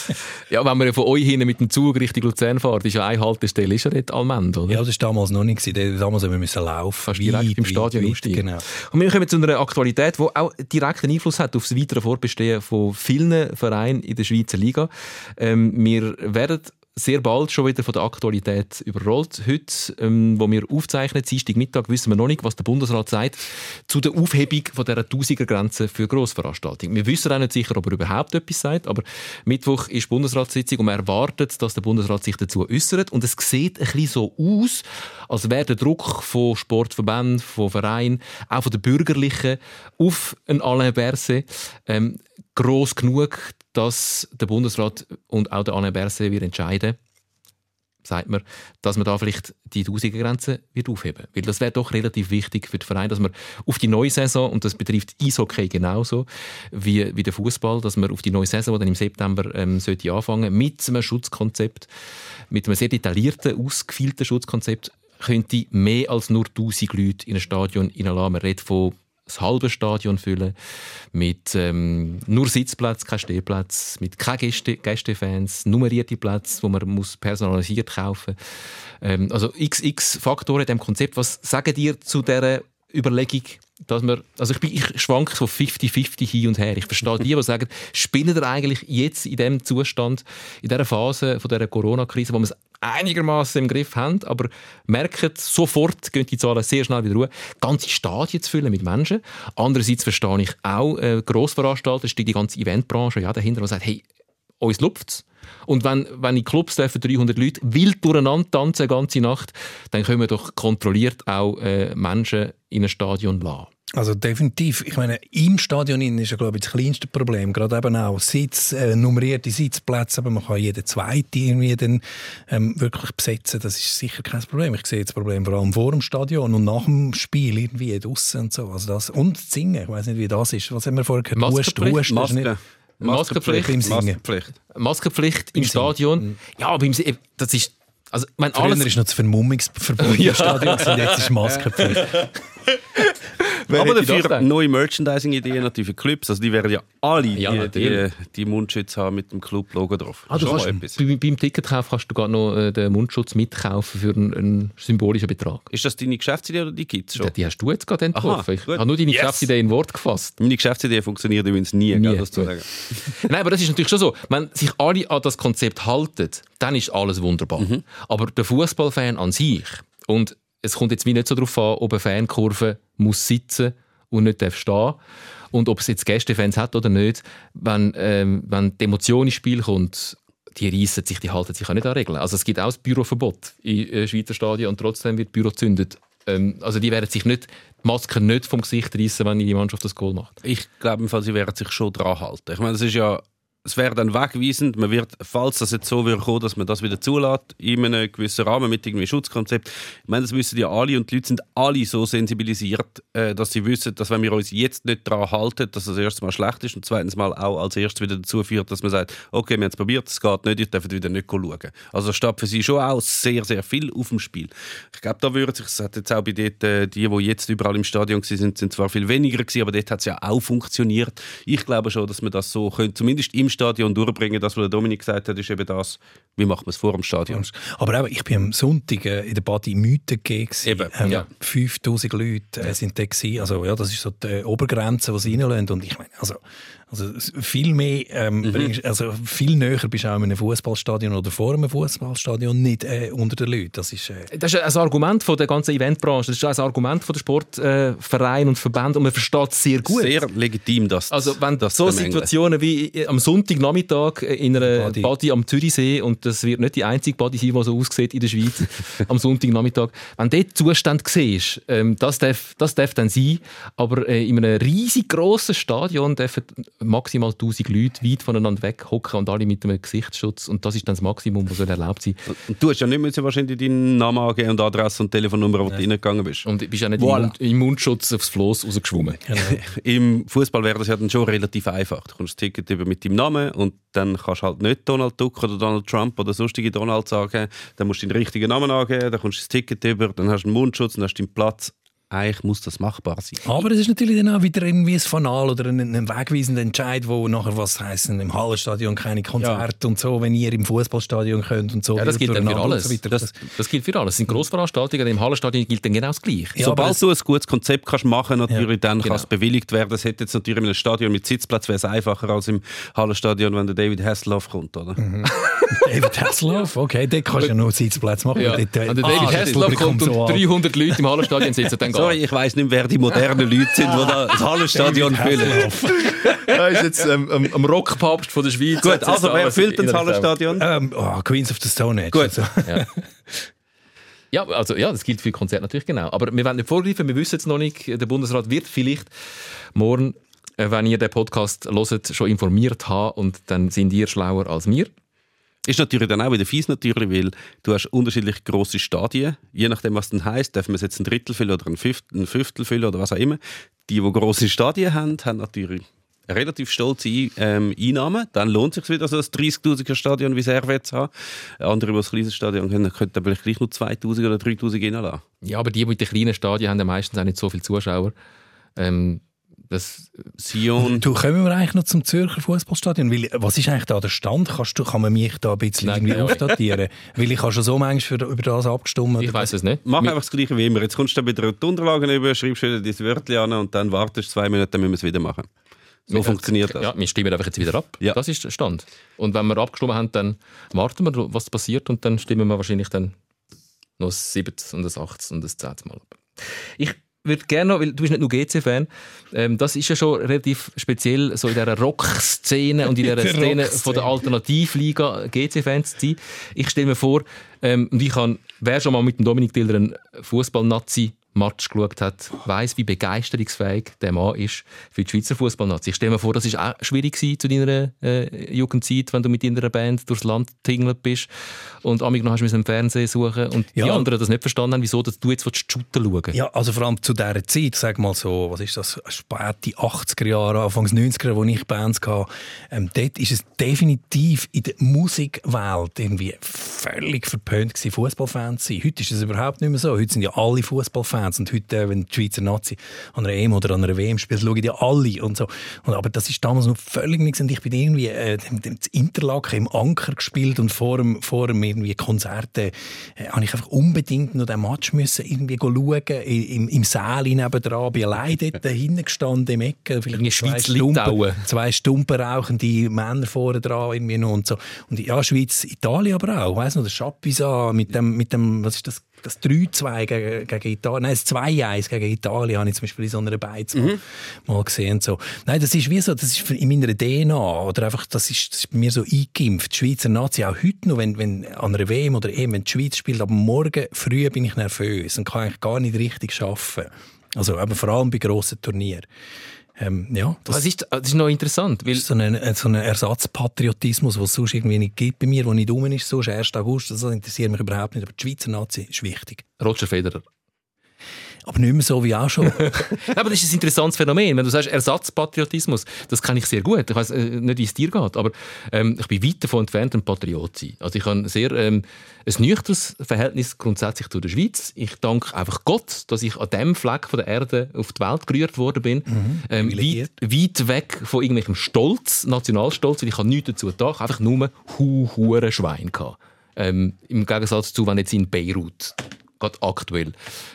ja, wenn man ja von euch hinten mit dem Zug Richtung Luzern fährt, ist ja eine Haltestelle, ist ja dort Almend, oder? ja, das war damals noch nicht. Gewesen. Damals haben wir müssen laufen. Direkt Weit, im weit, Stadion weit, einsteigen. Genau. Und wir kommen zu einer Aktualität, die auch direkten Einfluss hat auf das weitere Fortbestehen von vielen Vereinen in der Schweizer Liga. Ähm, wir werden sehr bald schon wieder von der Aktualität überrollt. Heute, ähm, wo wir aufzeichnen, Dienstagmittag, wissen wir noch nicht, was der Bundesrat sagt zu der Aufhebung von dieser Tausiger-Grenze für Grossveranstaltungen. Wir wissen auch nicht sicher, ob er überhaupt etwas sagt, aber Mittwoch ist Bundesratssitzung und man erwartet, dass der Bundesrat sich dazu äußert. Und es sieht ein bisschen so aus, als wäre der Druck von Sportverbänden, von Vereinen, auch von den Bürgerlichen auf einen Alain Berset ähm, gross genug, dass der Bundesrat und auch der Alain Berset wir entscheiden, sagt man, dass man da vielleicht die Tausigergrenze wird aufheben. Weil das wäre doch relativ wichtig für den Verein, dass man auf die neue Saison, und das betrifft Eishockey genauso wie, wie der Fußball, dass man auf die neue Saison, die dann im September ähm, sollte anfangen, mit einem Schutzkonzept, mit einem sehr detaillierten, ausgefeilten Schutzkonzept, könnte mehr als nur 1000 Leute in ein Stadion reinlassen. Man redet von das halbe Stadion füllen, mit ähm, nur Sitzplätzen, kein Stehplatz, mit keinen Gäste, Gästefans, nummerierte Plätze, wo man muss personalisiert kaufen ähm, Also xx Faktoren in diesem Konzept. Was sagen dir zu dieser Überlegung, dass man, also ich, bin, ich schwanke so 50-50 hin und her. Ich verstehe die, die sagen, spielen ihr eigentlich jetzt in dem Zustand, in dieser Phase von dieser Corona-Krise, wo es einigermaßen im Griff haben, aber merken, sofort gehen die Zahlen sehr schnell wieder ruhig, ganze Stadien zu füllen mit Menschen. Andererseits verstehe ich auch äh, Grossveranstalter, steht die ganze Eventbranche ja dahinter, die sagt, hey, uns lupft's. Und wenn, wenn in Clubs dürfen 300 Leute wild durcheinander tanzen, ganze Nacht, dann können wir doch kontrolliert auch äh, Menschen in ein Stadion lassen. Also definitiv. Ich meine, im Stadion ist ja, glaube ich, das kleinste Problem. Gerade eben auch Sitz, äh, nummerierte Sitzplätze, aber man kann jeden zweiten irgendwie dann ähm, wirklich besetzen. Das ist sicher kein Problem. Ich sehe das Problem vor allem vor dem Stadion und nach dem Spiel irgendwie draussen und so. Also das, und Singen. Ich weiß nicht, wie das ist. Was haben wir vorher gehört? Maskenpflicht, Hust, ist nicht- Maske. Maskenpflicht im Singen. Maskenpflicht. Maskenpflicht im Stadion. Ja, aber im, das ist, also, ich meine, Früher alles, ist noch das Vermummungsverbot Ja. im Stadion jetzt ist Maskenpflicht. Wer Aber dafür neue Merchandising-Ideen natürlich für Clubs. Also die werden ja alle Ja, die, die, die Mundschütze haben mit dem Club-Logo drauf. Ah, du kannst, bei, beim Ticketkauf kannst du gerade noch äh, den Mundschutz mitkaufen für einen, einen symbolischen Betrag. Ist das deine Geschäftsidee oder die gibt es schon? Die, die hast du jetzt gerade entworfen. Aha, ich habe nur deine Yes. Geschäftsidee in Wort gefasst. Meine Geschäftsidee funktioniert übrigens nie, Nie, gell. Nein, aber das ist natürlich schon so. Wenn sich alle an das Konzept halten, dann ist alles wunderbar. Mhm. Aber der Fußballfan an sich, und es kommt jetzt wie nicht so darauf an, ob eine Fankurve muss sitzen und nicht stehen und ob es jetzt Gästefans hat oder nicht, wenn, ähm, wenn die Emotion ins Spiel kommt, die reissen sich, die halten sich auch nicht an Regeln. Also es gibt auch das Büroverbot in äh, Schweizer Stadien und trotzdem wird das Büro gezündet. Ähm, also die werden sich nicht, die Maske nicht vom Gesicht reissen, wenn die Mannschaft das Goal macht. Ich glaube, sie werden sich schon dran halten. Ich meine, es ist ja, es wäre dann wegweisend. Man wird, falls das jetzt so würde kommen, dass man das wieder zulässt, in einem gewissen Rahmen mit irgendwie Schutzkonzept. Ich meine, das wissen ja alle und die Leute sind alle so sensibilisiert, äh, dass sie wissen, dass wenn wir uns jetzt nicht dran halten, dass das erstens mal schlecht ist und zweitens mal auch als erstes wieder dazu führt, dass man sagt, okay, wir haben es probiert, es geht nicht, ihr dürft wieder nicht schauen. Also steht für sie schon auch sehr, sehr viel auf dem Spiel. Ich glaube, da würde sich, es hat jetzt auch bei dort, äh, die, die jetzt überall im Stadion waren, sind, sind zwar viel weniger gewesen, aber dort hat es ja auch funktioniert. Ich glaube schon, dass man das so könnte, zumindest im Stadion durchbringen. Das, was der Dominik gesagt hat, ist eben das, wie macht man es vor dem Stadion. Aber auch, ich bin am Sonntag äh, in der Badi Mythe gewesen. Eben, ähm, ja. 5000 Leute äh, sind da gewesen. Also ja, das ist so die äh, Obergrenze, die sie reinlassen. Und ich meine, also Also viel mehr, ähm, Mhm. bringst, also viel näher bist du auch in einem Fußballstadion oder vor einem Fußballstadion nicht äh, unter den Leuten. Das ist, äh, Das ist ein Argument von der ganzen Eventbranche. Das ist auch ein Argument von der Sportvereine und Verbände und man versteht es sehr gut. Sehr legitim, dass Also wenn das so. Situationen wie äh, am Sonntagnachmittag in einer Body. Body. am Zürichsee und das wird nicht die einzige Body sein, die so aussieht in der Schweiz am Sonntagnachmittag. Wenn dort Zustand siehst, ähm, das darf, das darf dann sein, aber äh, in einem riesig grossen Stadion dürfen maximal 1000 Leute weit voneinander weg hocken und alle mit einem Gesichtsschutz und das ist dann das Maximum, was erlaubt sein. Und du hast ja nicht müssen wahrscheinlich deinen Namen angeben und Adresse und Telefonnummer, wo du reingegangen bist. Und du bist ja nicht Voilà. im, Mund, im Mundschutz aufs Floss rausgeschwommen. Im Fußball wäre das ja dann schon relativ einfach. Du kommst das Ticket über mit deinem Namen und dann kannst du halt nicht Donald Duck oder Donald Trump oder sonstige Donald sagen. Dann musst du den richtigen Namen angeben, dann kommst du das Ticket über, dann hast du einen Mundschutz, dann hast du deinen Platz. Eigentlich muss das machbar sein. Aber es ist natürlich dann auch wieder irgendwie ein Fanal oder ein, ein wegweisender Entscheid, wo nachher was heisst, im Hallenstadion keine Konzerte und so, wenn ihr im Fußballstadion könnt und so. Ja, das gilt dann für alles. So das, das gilt für alles. Es sind Grossveranstaltungen, im Hallenstadion gilt dann genau das Gleiche. Ja, Sobald das- du ein gutes Konzept kannst machen natürlich, dann genau. kann es bewilligt werden. Das hätte jetzt natürlich in einem Stadion mit Sitzplatz wäre es einfacher als im Hallenstadion, wenn der David Hasselhoff kommt, oder? David Hasselhoff, okay, dort kannst du ja noch Sitzplätze machen. Ja. dort, äh, Wenn der ah, David das Hasselhoff kommt und so an. 300 Leute im Hallenstadion sitzen, dann Sorry, ich weiss nicht, wer die modernen Leute sind, die da das Hallenstadion füllen. Hasselhoff. Da ist jetzt ähm, am, am Rockpapst von der Schweiz. Gut, also wer füllt denn das Hallenstadion? Ähm, oh, Queens of the Stone Age. Gut. Also. Ja, also, ja, das gilt für Konzerte natürlich genau. Aber wir wollen nicht vorgreifen, wir wissen es noch nicht. Der Bundesrat wird vielleicht morgen, äh, wenn ihr den Podcast hört, schon informiert haben und dann sind ihr schlauer als wir. Ist natürlich dann auch wieder fies, natürlich, weil du hast unterschiedlich grosse Stadien. Je nachdem, was dann heisst, darf man es jetzt ein Drittel füllen oder ein Fünftel, ein Fünftel füllen oder was auch immer. Die, die grosse Stadien haben, haben natürlich relativ stolze ähm, Einnahmen. Dann lohnt es sich wieder, so ein 30'000er Stadion wie Servet zu haben. Andere, die ein kleines Stadion haben, könnten vielleicht gleich nur 2'000 oder 3'000 reinlassen. Ja, aber die mit den kleinen Stadien haben ja meistens auch nicht so viele Zuschauer. Ähm, das, Sion, Du, kommen wir eigentlich noch zum Zürcher Fußballstadion? Weil, was ist eigentlich da der Stand? Kannst du, kann man mich da ein bisschen Nein, irgendwie aufdatieren? Weil ich habe schon so manchmal für, über das abgestimmt. ich weiß es nicht. mach Wir- einfach das Gleiche wie immer. Jetzt kommst du wieder die Unterlagen über, schreibst wieder dein Wörtchen an und dann wartest du zwei Minuten, dann müssen wir es wieder machen. So funktioniert das. Ja, wir stimmen einfach jetzt wieder ab. Ja. Das ist der Stand. Und wenn wir abgestimmt haben, dann warten wir, was passiert und dann stimmen wir wahrscheinlich dann noch das 7. und das 8. und das 10. Mal ab. Ich würde gerne noch, weil du bist nicht nur GC-Fan, ähm, das ist ja schon relativ speziell so in dieser Rock-Szene und in dieser Der Szene von der Alternativliga GC-Fans zu sein. Ich stelle mir vor, ähm, und ich kann, wer schon mal mit dem Dominik Diller einen Fußball-Nazi Match geschaut hat, weiß, wie begeisterungsfähig der Mann ist für die Schweizer Fußballnazi. Ich stelle mir vor, das ist auch schwierig gewesen zu deiner äh, Jugendzeit, wenn du mit deiner Band durchs Land tingelt bist und amig noch hast du im Fernsehen suchen und die Ja. anderen das nicht verstanden haben, wieso dass du jetzt shooten schauen. Ja, also vor allem zu dieser Zeit, sag mal so, was ist das, späte 80er Jahre, Anfangs 90er, wo ich Bands hatte, ähm, dort ist es definitiv in der Musikwelt irgendwie völlig verpönt gewesen, Fußballfans zu sein. Heute ist es überhaupt nicht mehr so. Heute sind ja alle Fußballfans und heute, äh, wenn die Schweizer Nazi an einer EM oder an einer WM spielt, schauen ja alle und so. Und, aber das ist damals noch völlig nichts und ich bin irgendwie äh, dem, dem Interlaken im Anker gespielt und vor dem, vor dem irgendwie Konzerte äh, habe ich einfach unbedingt noch den Match müssen irgendwie schauen, im, im Saal nebendran, bin allein dort hinten gestanden im Ecken, vielleicht Irgendwie zwei Schweiz, Stumpen, zwei Stumpen rauchende Männer vorne dran irgendwie noch und so. Und ja, Schweiz, Italien aber auch, weiss noch, der Chapisa mit dem, mit dem, was ist das, das 3-2 gegen, gegen Italien, nein, das 2-1 gegen Italien habe ich zum Beispiel in so einer Beiz mal, mal gesehen. So. Nein, das ist wie so, das ist in meiner DNA oder einfach, das ist, das ist bei mir so eingeimpft. Die Schweizer Nazi, auch heute noch, wenn, wenn an einer WM oder EM, wenn die Schweiz spielt, aber morgen früh bin ich nervös und kann eigentlich gar nicht richtig arbeiten. Also eben vor allem bei grossen Turnieren. Ähm, ja, das, Das ist, das ist noch interessant, weil so ein, so ein Ersatzpatriotismus, den es sonst irgendwie nicht gibt bei mir, der nicht rum ist, so ist 1. August, das interessiert mich überhaupt nicht, aber die Schweizer Nazi ist wichtig. Roger Federer Aber nicht mehr so wie auch schon. aber das ist ein interessantes Phänomen. Wenn du sagst Ersatzpatriotismus, das kenne ich sehr gut. Ich weiß äh, nicht, wie es dir geht, aber ähm, ich bin weit davon entfernt, ein Patriot zu sein. Also ich habe sehr ähm, ein nüchternes Verhältnis grundsätzlich zu der Schweiz. Ich danke einfach Gott, dass ich an dem Fleck von der Erde auf die Welt gerührt worden bin. ähm, weit, weit weg von irgendwelchem Stolz, Nationalstolz, weil ich habe nichts dazu getan, einfach nur hu hure Schwein gehabt. Ähm, Im Gegensatz zu, wenn jetzt in Beirut gerade aktuell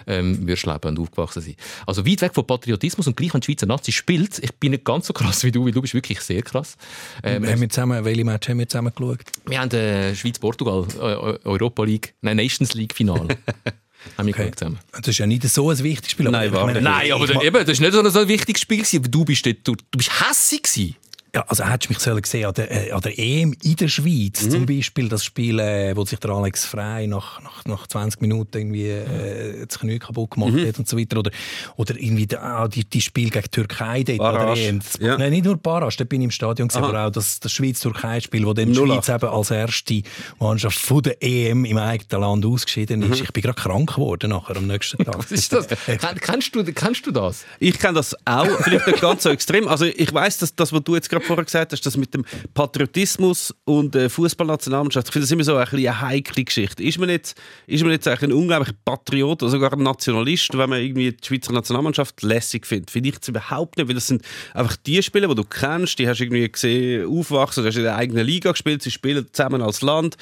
ähm, wirst leben und aufgewachsen sein. Also weit weg vom Patriotismus und gleich an die Schweizer Nazi spielt. Ich bin nicht ganz so krass wie du, weil du bist wirklich sehr krass. Ähm, haben wir zusammen, welche Match haben wir zusammen geschaut? Wir haben äh, Schweiz-Portugal, äh, Europa League, nein, Nations League Final. haben wir okay. zusammen. Das ist ja nicht so ein wichtiges Spiel. Nein, aber, meine, nein, aber eben, das ist nicht so ein wichtiges Spiel gewesen, du bist, dort, du, du bist hässig gewesen. Ja, also hättest du mich sollen gesehen an der, äh, an der EM in der Schweiz, mhm. zum Beispiel das Spiel, äh, wo sich der Alex Frey nach, nach, nach 20 Minuten irgendwie äh, das Knie kaputt gemacht mhm. hat und so weiter. Oder, oder irgendwie die, auch die, die Spiel gegen die Türkei dort Barrage. EM. Ja. Nein, nicht nur Barrage, da bin ich im Stadion gesehen, aber auch das, das Schweiz-Türkei-Spiel, wo dann die Schweiz eben als erste Mannschaft von der EM im eigenen Land ausgeschieden ist. Mhm. Ich bin gerade krank geworden nachher am nächsten Tag. Was ist das? kennst, du, kennst du das? Ich kenne das auch, vielleicht nicht ganz so extrem. Also ich weiss, dass das, was du jetzt gerade vorher gesagt hast, dass mit dem Patriotismus und äh, Fußballnationalmannschaft, ich finde das immer so ein eine heikle Geschichte. Ist man jetzt, ist man jetzt ein unglaublicher Patriot oder sogar ein Nationalist, wenn man irgendwie die Schweizer Nationalmannschaft lässig findet? Finde ich es überhaupt nicht, weil das sind einfach die Spieler, die du kennst, die hast du irgendwie gesehen, aufwachsen, du hast in der eigenen Liga gespielt, sie spielen zusammen als Land.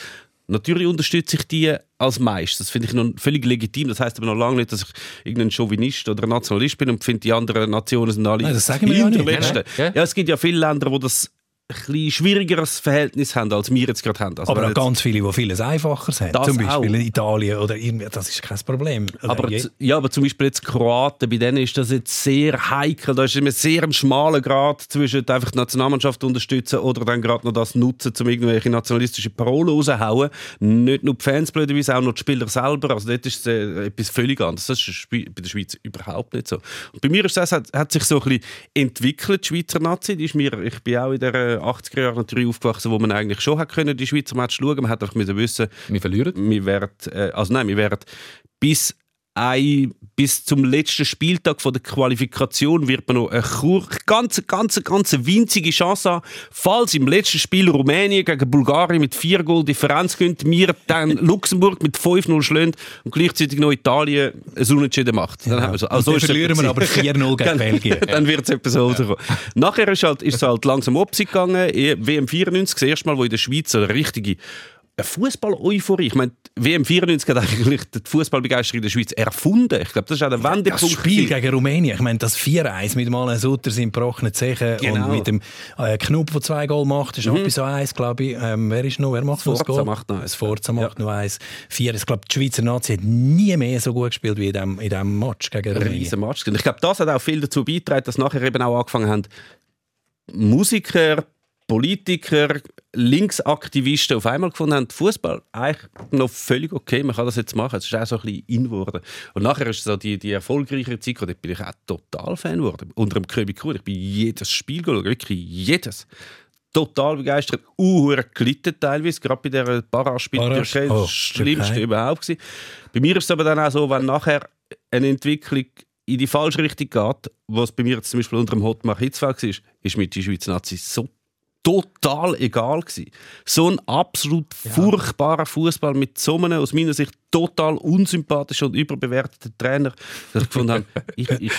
Natürlich unterstütze ich die als Meister. Das finde ich noch völlig legitim. Das heißt aber noch lange nicht, dass ich irgendein Chauvinist oder Nationalist bin und finde, die anderen Nationen sind alle Nein, das sagen wir ja nicht. Ja, ja, es gibt ja viele Länder, wo das ein schwierigeres Verhältnis haben, als wir jetzt gerade haben. Also aber auch ganz viele, die vieles einfacher sind. Zum Beispiel auch. Italien oder irgendwie, das ist kein Problem. Aber, ja, aber zum Beispiel jetzt Kroaten, bei denen ist das jetzt sehr heikel. Da ist immer sehr ein schmaler Grad zwischen einfach die Nationalmannschaft unterstützen oder dann gerade noch das nutzen, um irgendwelche nationalistische Parolen rauszuhauen. Nicht nur die Fans blöderweise, auch noch die Spieler selber. Also dort ist es äh, etwas völlig anderes. Das ist bei der Schweiz überhaupt nicht so. Und bei mir ist das, hat, hat sich so ein bisschen entwickelt, die Schweizer Nazi. Die ist mir, ich bin auch in der 80er Jahren natürlich aufgewachsen, wo man eigentlich schon hat können, die Schweizer Match schauen. Man hat einfach müssen wissen, wir verlieren. Wir werden, äh, also nein, wir werden bis ein, bis zum letzten Spieltag von der Qualifikation wird man noch eine ganz, ganz, ganz winzige Chance haben. Falls im letzten Spiel Rumänien gegen Bulgarien mit vier Goal Differenz gewinnt, wir dann Luxemburg mit 5-0 schlagen und gleichzeitig noch Italien ein Unentschieden macht. Dann, ja. also, also dann verlieren wir aber 4-0 gegen Belgien. dann wird es etwas so ja. Nachher ist, halt, ist es halt langsam abgegangen. WM 94, das erste Mal, wo in der Schweiz eine richtige eine Fußball-Euphorie. Ich meine, WM 94 hat eigentlich die Fußballbegeisterung in der Schweiz erfunden. Ich glaube, das ist auch der Wendepunkt. Das Spiel gegen Rumänien, ich meine, das 4-1 mit mal Sutter sind gebrochenen Zechen genau. und mit dem äh, Knupp, der zwei Goal macht, ist mhm. auch bis so eins, glaube ich. Ähm, wer ist noch? Wer macht das Goal? macht noch eins. Forza macht ja. noch eins. Vier. Ich glaube, die Schweizer Nazi hat nie mehr so gut gespielt wie in diesem in dem Match gegen Rumänien. Riesen Match. Ich glaube, das hat auch viel dazu beigetragen, dass nachher eben auch angefangen haben, Musiker, Politiker, Linksaktivisten auf einmal gefunden haben, Fußball eigentlich noch völlig okay, man kann das jetzt machen. Es ist auch so ein bisschen in geworden. Und nachher ist so die, die erfolgreiche Zeit, da bin ich auch total Fan geworden. Unter dem Köbi Kuhn, ich bin jedes Spiel geschaut, wirklich jedes. Total begeistert, uh, gelitten teilweise, gerade bei der. Barrage? Das oh, Schlimmste okay. überhaupt gewesen. Bei mir ist es aber dann auch so, wenn nachher eine Entwicklung in die falsche Richtung geht, was bei mir jetzt zum Beispiel unter dem Hotmar Hitzfeld war, ist mit den Schweizer Nazis so total egal gewesen. So ein absolut ja. furchtbarer Fußball mit so einem aus meiner Sicht total unsympathischen und überbewerteten Trainer, dass ich gefunden habe, ich, ich,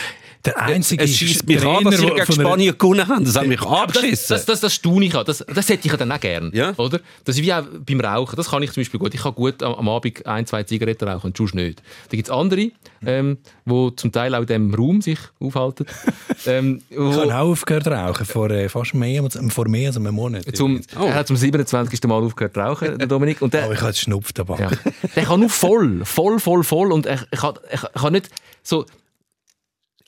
der einzige es schießt mich an, dass sie gegen Spanien gewonnen haben. Das hat mich abgeschissen. Das, das, das, das staune ich Das, das hätte ich dann auch gerne. Ja? Oder? Das ist wie auch beim Rauchen. Das kann ich zum Beispiel gut. Ich kann gut am, am Abend ein, zwei Zigaretten rauchen und sonst nicht. Da gibt es andere, ähm, die zum Teil auch in diesem Raum sich aufhalten. ähm, ich habe auch aufgehört zu rauchen, vor äh, fast mehr, vor mehr als einem Monat. Zum, oh. Er hat zum 27. Mal aufgehört zu rauchen, der Dominik. Und der, oh, ich habe Schnupftabak. Ja. Der kann nur voll, voll, voll, voll. Und ich, ich kann nicht so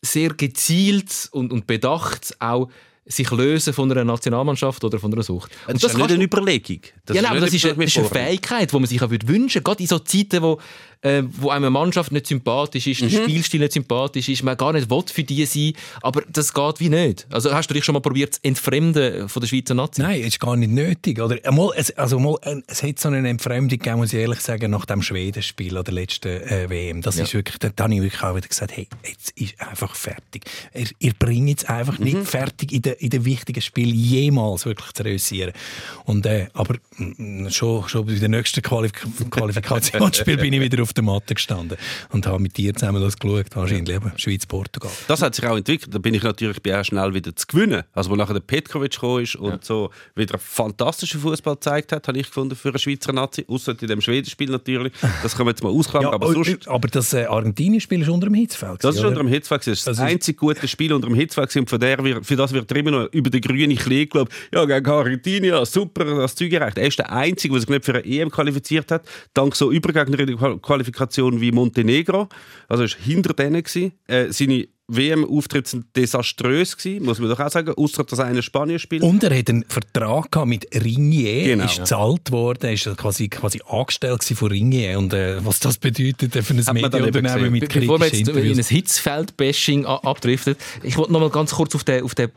sehr gezielt und, und bedacht auch sich lösen von einer Nationalmannschaft oder von einer Sucht. Und das, ist nicht eine Überlegung. Das ja, nein, das ist, eine, das ist eine Fähigkeit, die man sich auch wünschen würde. Gerade in so Zeiten, wo, äh, wo einem eine Mannschaft nicht sympathisch ist, mhm. der Spielstil nicht sympathisch ist, man gar nicht will für die sein, aber das geht wie nicht. Also hast du dich schon mal probiert zu entfremden von der Schweizer Nazi? Nein, ist gar nicht nötig. Oder, mal, es, also mal, äh, es hat so eine Entfremdung gegeben, muss ich ehrlich sagen, nach dem Schwedenspiel an der letzten äh, WM. Das ja. ist wirklich, da, da habe ich wirklich auch wieder gesagt, hey, jetzt ist einfach fertig. Ihr, ihr bringt jetzt einfach mhm. nicht fertig in den in den wichtigen Spielen jemals wirklich zu realisieren. Und, äh, aber schon, schon bei den nächsten Qualif Qualifikationsspielen bin ich wieder auf der Matte gestanden und habe mit dir zusammen das geschaut, wahrscheinlich eben Schweiz-Portugal. Das hat sich auch entwickelt. Da bin ich natürlich bei schnell wieder zu gewinnen. Also, wo nachher der Petkovic gekommen ist und ja. so wieder fantastischen Fußball gezeigt hat, habe ich gefunden für eine Schweizer Nazi. Außer in dem Schwedenspiel natürlich. Das kann man jetzt mal ausklammern. Ja, aber, sonst... aber das äh, Argentinien-Spiel ist unter dem Hitzfeld. Das ist unter dem Hitzfeld. Das ist das, einzige gute Spiel unter dem Hitzfeld. Und für, der, für das wird er immer noch über den grünen Klee geglaubt. Ja, gegen Argentinien, super, das Zeug erreicht. Er ist der Einzige, der sich nicht für eine EM qualifiziert hat. Dank so Übergegner in der Qualifikation wie Montenegro. Also er war hinter denen. Äh, seine WM-Auftritte sind desaströs gewesen, muss man doch auch sagen, außer dass einer Spanien spielt. Und er hat einen Vertrag mit Ringier, genau. ist gezahlt worden, ist quasi, quasi angestellt von Ringier und äh, was das bedeutet für ein Medienunternehmen mit kritischen Bevor wir jetzt in ein Hitzfeld-Bashing abdriften, ich wollte noch mal ganz kurz auf den, auf den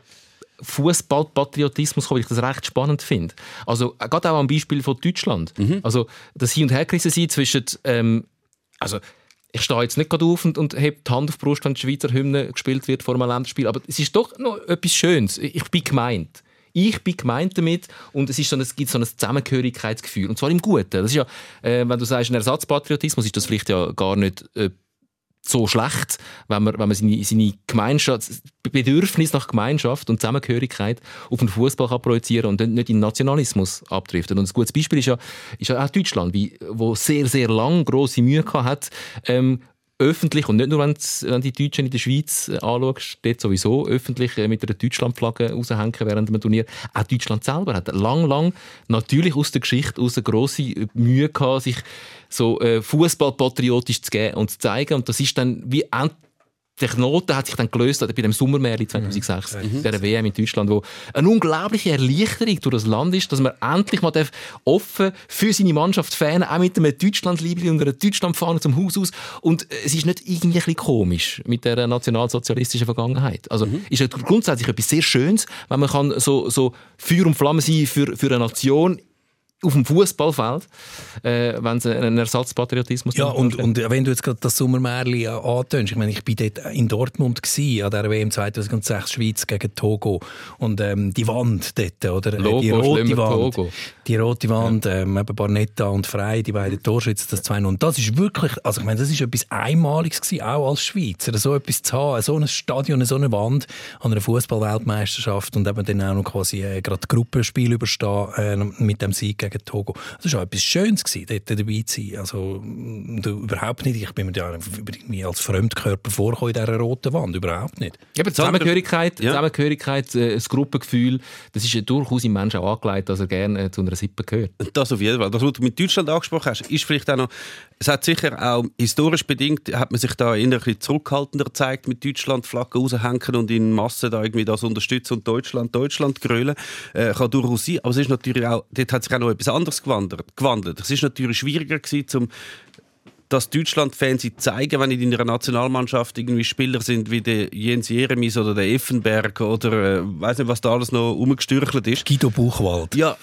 Fußballpatriotismus, weil ich das recht spannend finde. Also äh, gerade auch am Beispiel von Deutschland. Mhm. Also das Hin- und Hergerissen sein zwischen ähm, also ich stehe jetzt nicht gerade auf und, und habe die Hand auf die Brust, wenn die Schweizer Hymne gespielt wird vor einem Länderspiel. Aber es ist doch noch etwas Schönes. Ich bin gemeint. Ich bin gemeint damit und es, ist so ein, es gibt so ein Zusammengehörigkeitsgefühl. Und zwar im Guten. Das ist ja, äh, wenn du sagst, ein Ersatzpatriotismus, ist das vielleicht ja gar nicht äh, so schlecht, wenn man, wenn man seine, seine Gemeinschaft, Bedürfnis nach Gemeinschaft und Zusammengehörigkeit auf den Fußball kann projizieren und nicht in Nationalismus abdriftet. Und ein gutes Beispiel ist ja, ist ja auch Deutschland, wie, wo sehr, sehr lang große Mühe hat, ähm, öffentlich, und nicht nur, wenn du die Deutschen in der Schweiz äh, anschaust, dort sowieso öffentlich äh, mit einer Deutschlandflagge raushängen während dem Turnier. Auch Deutschland selber hat lang, lang natürlich aus der Geschichte aus eine grosse Mühe gehabt, sich so äh, Fußballpatriotisch zu geben und zu zeigen. Und das ist dann wie der Knoten hat sich dann gelöst bei dem Sommermärchen 2006, mhm. der WM in Deutschland, wo eine unglaubliche Erleichterung durch das Land ist, dass man endlich mal offen für seine Mannschaft fanen, auch mit einem Deutschlandliebli und einer Deutschlandfahne zum Haus aus. Und es ist nicht irgendwie ein bisschen komisch mit der nationalsozialistischen Vergangenheit. Also mhm. ist grundsätzlich etwas sehr Schönes, wenn man kann so, so Feuer und Flamme sein für, für eine Nation auf dem Fußballfeld, äh, wenn es einen Ersatzpatriotismus Ja, und, und wenn du jetzt gerade das Sommermärchen antönst, ich meine, ich war dort in Dortmund gewesen, an der WM 2006 Schweiz gegen Togo und ähm, die Wand dort, oder? Äh, Logo, die rote Wand, Togo. die rote Wand, ja. ähm, eben Barnetta und Frei, die beiden Torschützen, das 2 Und das ist wirklich, also ich meine, das ist etwas Einmaliges gewesen, auch als Schweizer, so etwas zu haben, so ein Stadion, so eine Wand an einer Fußballweltmeisterschaft und eben dann auch noch quasi äh, gerade Gruppenspiel überstehen äh, mit dem Sieg gegen Togo. Das war auch etwas Schönes, gewesen, dort dabei zu sein. Also, überhaupt nicht. Ich bin mir ja irgendwie als Fremdkörper vorgekommen in dieser roten Wand. Überhaupt nicht. Aber Zusammengehörigkeit, ja. Zusammengehörigkeit äh, das Gruppengefühl, das ist durchaus im Menschen angelegt, dass er gerne äh, zu einer Sippe gehört. Das auf jeden Fall. Das, was du mit Deutschland angesprochen hast, ist vielleicht auch noch, es hat sicher auch historisch bedingt, hat man sich da eher ein bisschen zurückhaltender gezeigt mit Deutschland Flaggen raushängen und in Masse da irgendwie das unterstützen und Deutschland, Deutschland grölen. Äh, kann durchaus sein. Aber es ist natürlich auch, dort hat sich auch noch etwas anderes gewandelt. Es ist natürlich schwieriger gewesen, zum dass Deutschland-Fans zeigen, wenn in einer Nationalmannschaft irgendwie Spieler sind wie der Jens Jeremies oder der Effenberg oder äh, weiß nicht, was da alles noch umgestürchelt ist. Guido Buchwald. Ja,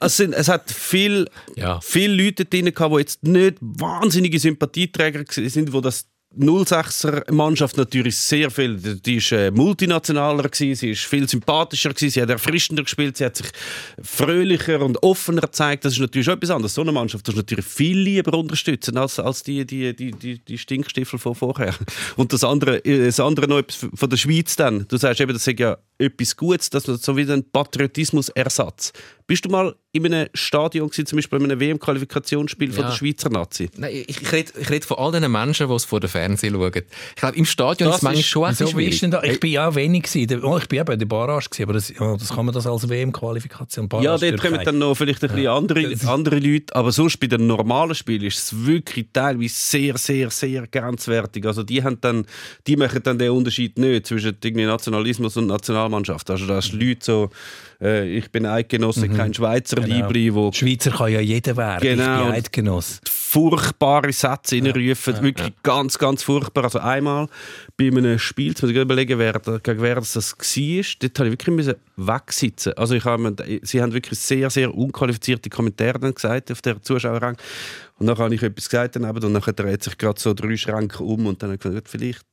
es, sind, es hat viel, ja. viele Leute drin gehabt, die jetzt nicht wahnsinnige Sympathieträger sind, die das 06er Mannschaft natürlich sehr viel. Die ist äh, multinationaler gewesen, sie ist viel sympathischer gewesen, sie hat erfrischender gespielt, sie hat sich fröhlicher und offener gezeigt. Das ist natürlich etwas anderes. So eine Mannschaft das natürlich viel lieber unterstützen als, als die, die, die, die, die Stinkstiefel von vorher. Und das andere, äh, das andere noch von der Schweiz dann. Du sagst eben, das ist ja etwas Gutes, dass man so wie ein Patriotismusersatz. Bist du mal in einem Stadion gewesen, zum Beispiel bei einem WM-Qualifikationsspiel ja. von der Schweizer Nazi? Nein, ich, ich rede, ich rede von all den Menschen, die es vor dem Fernsehen schauen. Ich glaube, im Stadion das ist es manchmal schon ein schwierig. Da? Ich bin ja auch wenig gewesen. Oh, ich bin eben in der Barrage gewesen, aber das, ja, das kann man das als WM-Qualifikation Ja, dort kommen dann noch vielleicht ein bisschen ja. andere, andere Leute, aber sonst bei den normalen Spielen ist es wirklich teilweise sehr, sehr, sehr grenzwertig. Also die, haben dann, die machen dann den Unterschied nicht zwischen Nationalismus und Nationalmannschaft. Also da ist Leute so äh, ich bin Eidgenosse, mhm. Kein Schweizer genau. Liebli. Wo Schweizer kann ja jeder werden, genau. Eidgenosse. Furchtbare Sätze ja. reinrufen, ja. wirklich ja. ganz, ganz furchtbar. Also einmal bei einem Spiel, jetzt muss ich überlegen, wer, gegen wer das, war, dort habe ich wirklich müssen wegsitzen also ich habe, Sie haben wirklich sehr, sehr unqualifizierte Kommentare dann gesagt auf der Zuschauerrang. Und dann habe ich etwas gesagt daneben und dann dreht sich gerade so drei Schränke um und dann habe ich gesagt, vielleicht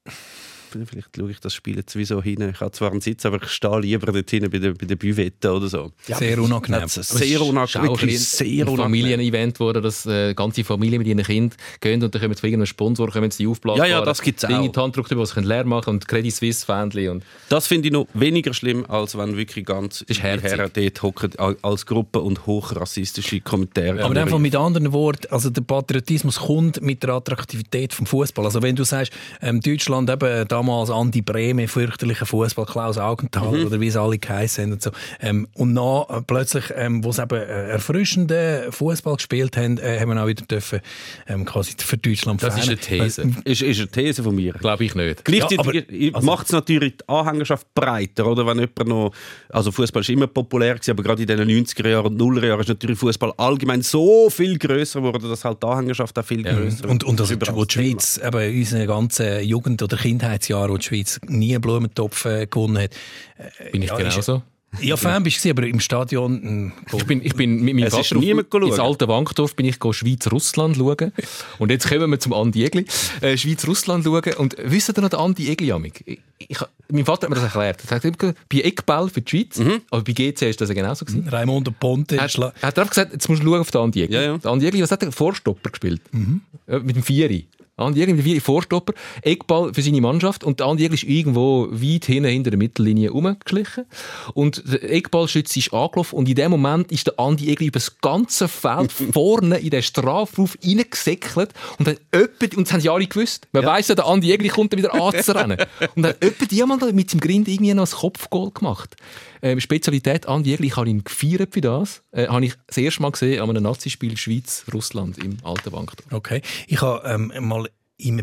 vielleicht schaue ich das Spiel jetzt wie so hin. Ich habe zwar einen Sitz, aber ich stehe lieber dort hinten bei der, bei der Büvette oder so. Ja, sehr unangenehm. Sehr unangenehm. Wirklich sehr ein Familienevent, wo dass äh, ganze Familie mit ihren Kindern gehen und dann kommen zu irgendeinem Sponsor, kommen sie aufblasen. Ja, ja, das gibt es auch. Die Handdruck drüber, was sie leer machen und Credit Suisse Fähnchen. Und das finde ich noch weniger schlimm, als wenn wirklich ganz die Herren dort hocken als Gruppe und hochrassistische Kommentare. Aber einfach mit anderen Worten, also der Patriotismus kommt mit der Attraktivität vom Fußball. Also wenn du sagst, ähm, Deutschland eben damals Andi Breme, fürchterlicher Fußball, Klaus Augenthal mhm. oder wie es alle geheißen und so. Ähm, und dann äh, plötzlich, ähm, wo sie eben äh, erfrischenden Fußball gespielt haben, äh, haben wir auch wieder dürfen, ähm, quasi für Deutschland Das fähnen. ist eine These. Ist, ist eine These von mir. Glaube ich nicht. Gleichzeitig ja, also, macht es natürlich die Anhängerschaft breiter, oder? Wenn jemand noch, also Fußball ist immer populär gewesen, aber gerade in den 90er Jahren und 0er Jahren ist natürlich Fußball allgemein so viel größer geworden, dass halt die Anhängerschaft auch viel größer ja. Und, und also, wo die Schweiz, eben in unseren ganzen Jugend- oder Kindheitsjahren, wo die Schweiz nie einen Blumentopf äh, gewonnen hat. Äh, Bin ich ja, genauso? Ja, Fan bist du, aber im Stadion. Äh, ich bin, ich bin mit meinem Vater auf, ins alte Wankdorf bin ich Schweiz-Russland schauen. Und jetzt kommen wir zum Andi Egli. Äh, Schweiz-Russland schauen. Und wisst ihr noch den Andi Egli? Ich, ich, mein Vater hat mir das erklärt. Er sagt bei Eckball für die Schweiz, mhm. aber bei GC ist das ja genauso gewesen. Raimund Ponte. Er hat, er hat einfach gesagt, jetzt musst du schauen auf den Andi Egli. Ja, ja. Der Andi Egli, was hat er? Vorstopper gespielt. Mhm. Mit dem Vieri. Andi Egli mit Vorstopper, Eckball für seine Mannschaft und Andi Egli ist irgendwo weit hinten hinter der Mittellinie rumgeschlichen und der Eckballschütze ist angelaufen und in dem Moment ist der Andi Egli über das ganze Feld vorne in den Strafruf reingesäckelt und dann öppe, und das haben sie alle gewusst. Man ja. weiss ja, der Andi Egli kommt dann wieder anzurennen. und dann öppe jemand mit seinem Grind irgendwie noch ein Kopfgoal gemacht. Ähm, Spezialität Andi Egli, ich habe ihn gefeiert für das. Äh, habe ich das erste Mal gesehen an einem Nazispiel Schweiz-Russland im Alten Wankdorf. Okay. Ich habe ähm, mal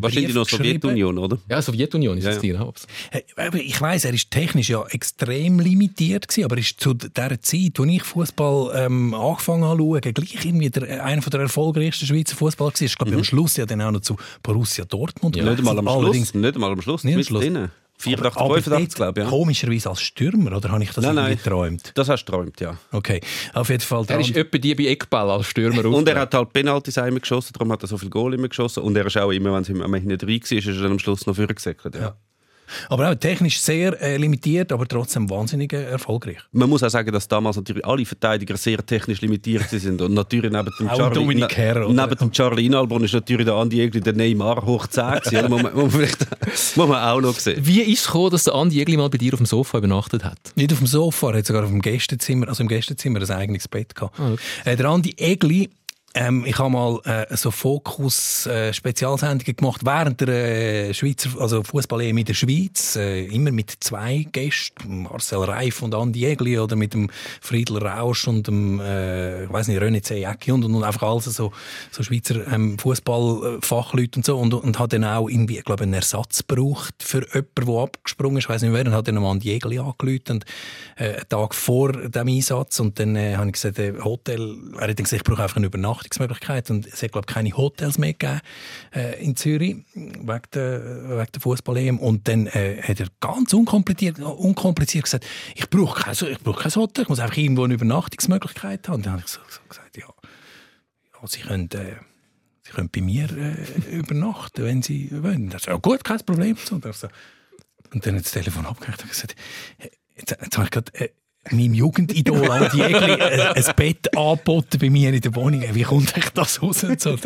Wahrscheinlich noch Sowjetunion, oder? Ja, Sowjetunion ist ja, das Ziel. Ich weiß, er ist technisch ja extrem limitiert gewesen, aber ist zu der Zeit, als ich Fußball ähm, angefangen habe zu schauen, gleich irgendwie der, einer der erfolgreichsten Schweizer Fußballer gewesen. Ich glaube, mhm. am Schluss ja dann auch noch zu Borussia Dortmund. Ja, nicht mal am Schluss. Nicht mal am Schluss. Nicht am Schluss. 84, 85, glaube ich. Ja. Komischerweise als Stürmer, oder habe ich das nein, nein, geträumt? Das hast du geträumt, ja. Okay, auf jeden Fall. Er ist etwa die bei Eckball als Stürmer Und er hat halt Penalties immer geschossen, darum hat er so viel Goal immer geschossen. Und er ist auch immer, wenn es am Ende drin war, ist er dann am Schluss noch vorgesäckelt. Ja. ja. Aber auch technisch sehr äh, limitiert, aber trotzdem wahnsinnig äh, erfolgreich. Man muss auch sagen, dass damals natürlich alle Verteidiger sehr technisch limitiert sind. Und natürlich neben dem Charlie, Herr, neben dem Charlie Inalbon ist natürlich der Andi Egli der Neymar hoch 10 gewesen. muss, man, muss, man muss man auch noch sehen. Wie ist es gekommen, dass der Andi Egli mal bei dir auf dem Sofa übernachtet hat? Nicht auf dem Sofa, er hat sogar auf dem Gästezimmer, also im Gästezimmer ein eigenes Bett gehabt. Ah, okay. äh, der Andi Egli ähm, ich habe mal äh, so Fokus-Spezialsendungen äh, gemacht während der äh, Schweizer, also fußball in der Schweiz, äh, immer mit zwei Gästen, Marcel Reif und Andi Egli oder mit dem Friedel Rausch und dem, äh, weiß nicht, René Zejecki und, und einfach alles so, so Schweizer ähm, Fußballfachleute und so und, und hat dann auch irgendwie, glaube, einen Ersatz gebraucht für jemanden, der abgesprungen ist, ich weiß nicht wer, und hat dann Andi Egli angerufen und äh, einen Tag vor dem Einsatz und dann äh, habe ich gesagt, äh, Hotel, er hat dann gesagt, ich brauche einfach eine Übernachtung Übernachtungsmöglichkeit. Und es hat, glaube ich, keine Hotels mehr gegeben äh, in Zürich wegen der, wegen der Fußball-EM. Und dann äh, hat er ganz unkompliziert, unkompliziert gesagt, ich brauche kein, ich brauche kein Hotel, ich muss einfach irgendwo eine Übernachtungsmöglichkeit haben. Und dann habe ich so, so gesagt, ja, ja Sie können... Äh, Sie können bei mir äh, übernachten, wenn Sie wollen. Das ist ja gut, kein Problem. Und, dann hat das Telefon abgehängt und gesagt, jetzt, jetzt habe ich gerade, äh, meinem Jugendidol Andi Egli ein, ein Bett angeboten bei mir in der Wohnung. Wie kommt euch das raus? Und so.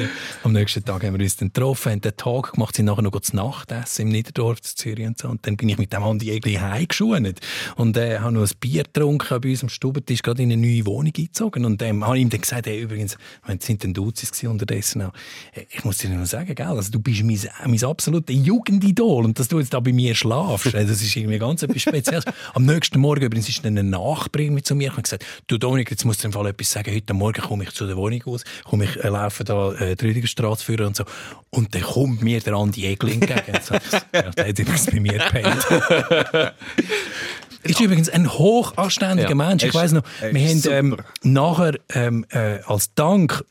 Am nächsten Tag haben wir uns dann getroffen, haben den Tag gemacht, sind nachher noch das Nachtessen im Niederdorf zu Zürich und so. Und dann bin ich mit dem Andi Egli heimgeschonen und äh, habe noch ein Bier getrunken bei uns am Stubentisch, gerade in eine neue Wohnung eingezogen. Und ähm, habe ihm dann gesagt, hey, übrigens, wenn sind denn Duzis unterdessen auch. Äh, ich muss dir nur sagen, gell, also du bist mein, mein absolutes Jugendidol und dass du jetzt da bei mir schlafst, äh, das ist irgendwie ganz etwas Spezielles. Am nächsten Morgen übrigens ist dann ein Nachbarin mit zu mir und gesagt, du Dominik, jetzt musst du im Fall etwas sagen. Heute Morgen komme ich zu der Wohnung aus, komme ich, äh, laufe da äh, die Rüdigerstraße führen und so. Und dann kommt mir der Andi Egli entgegen. so, ja, der hat übrigens bei mir gepennt. ist übrigens ein hochanständiger ja, Mensch. Ich weiss noch, wir haben ähm, nachher ähm, äh, als Dank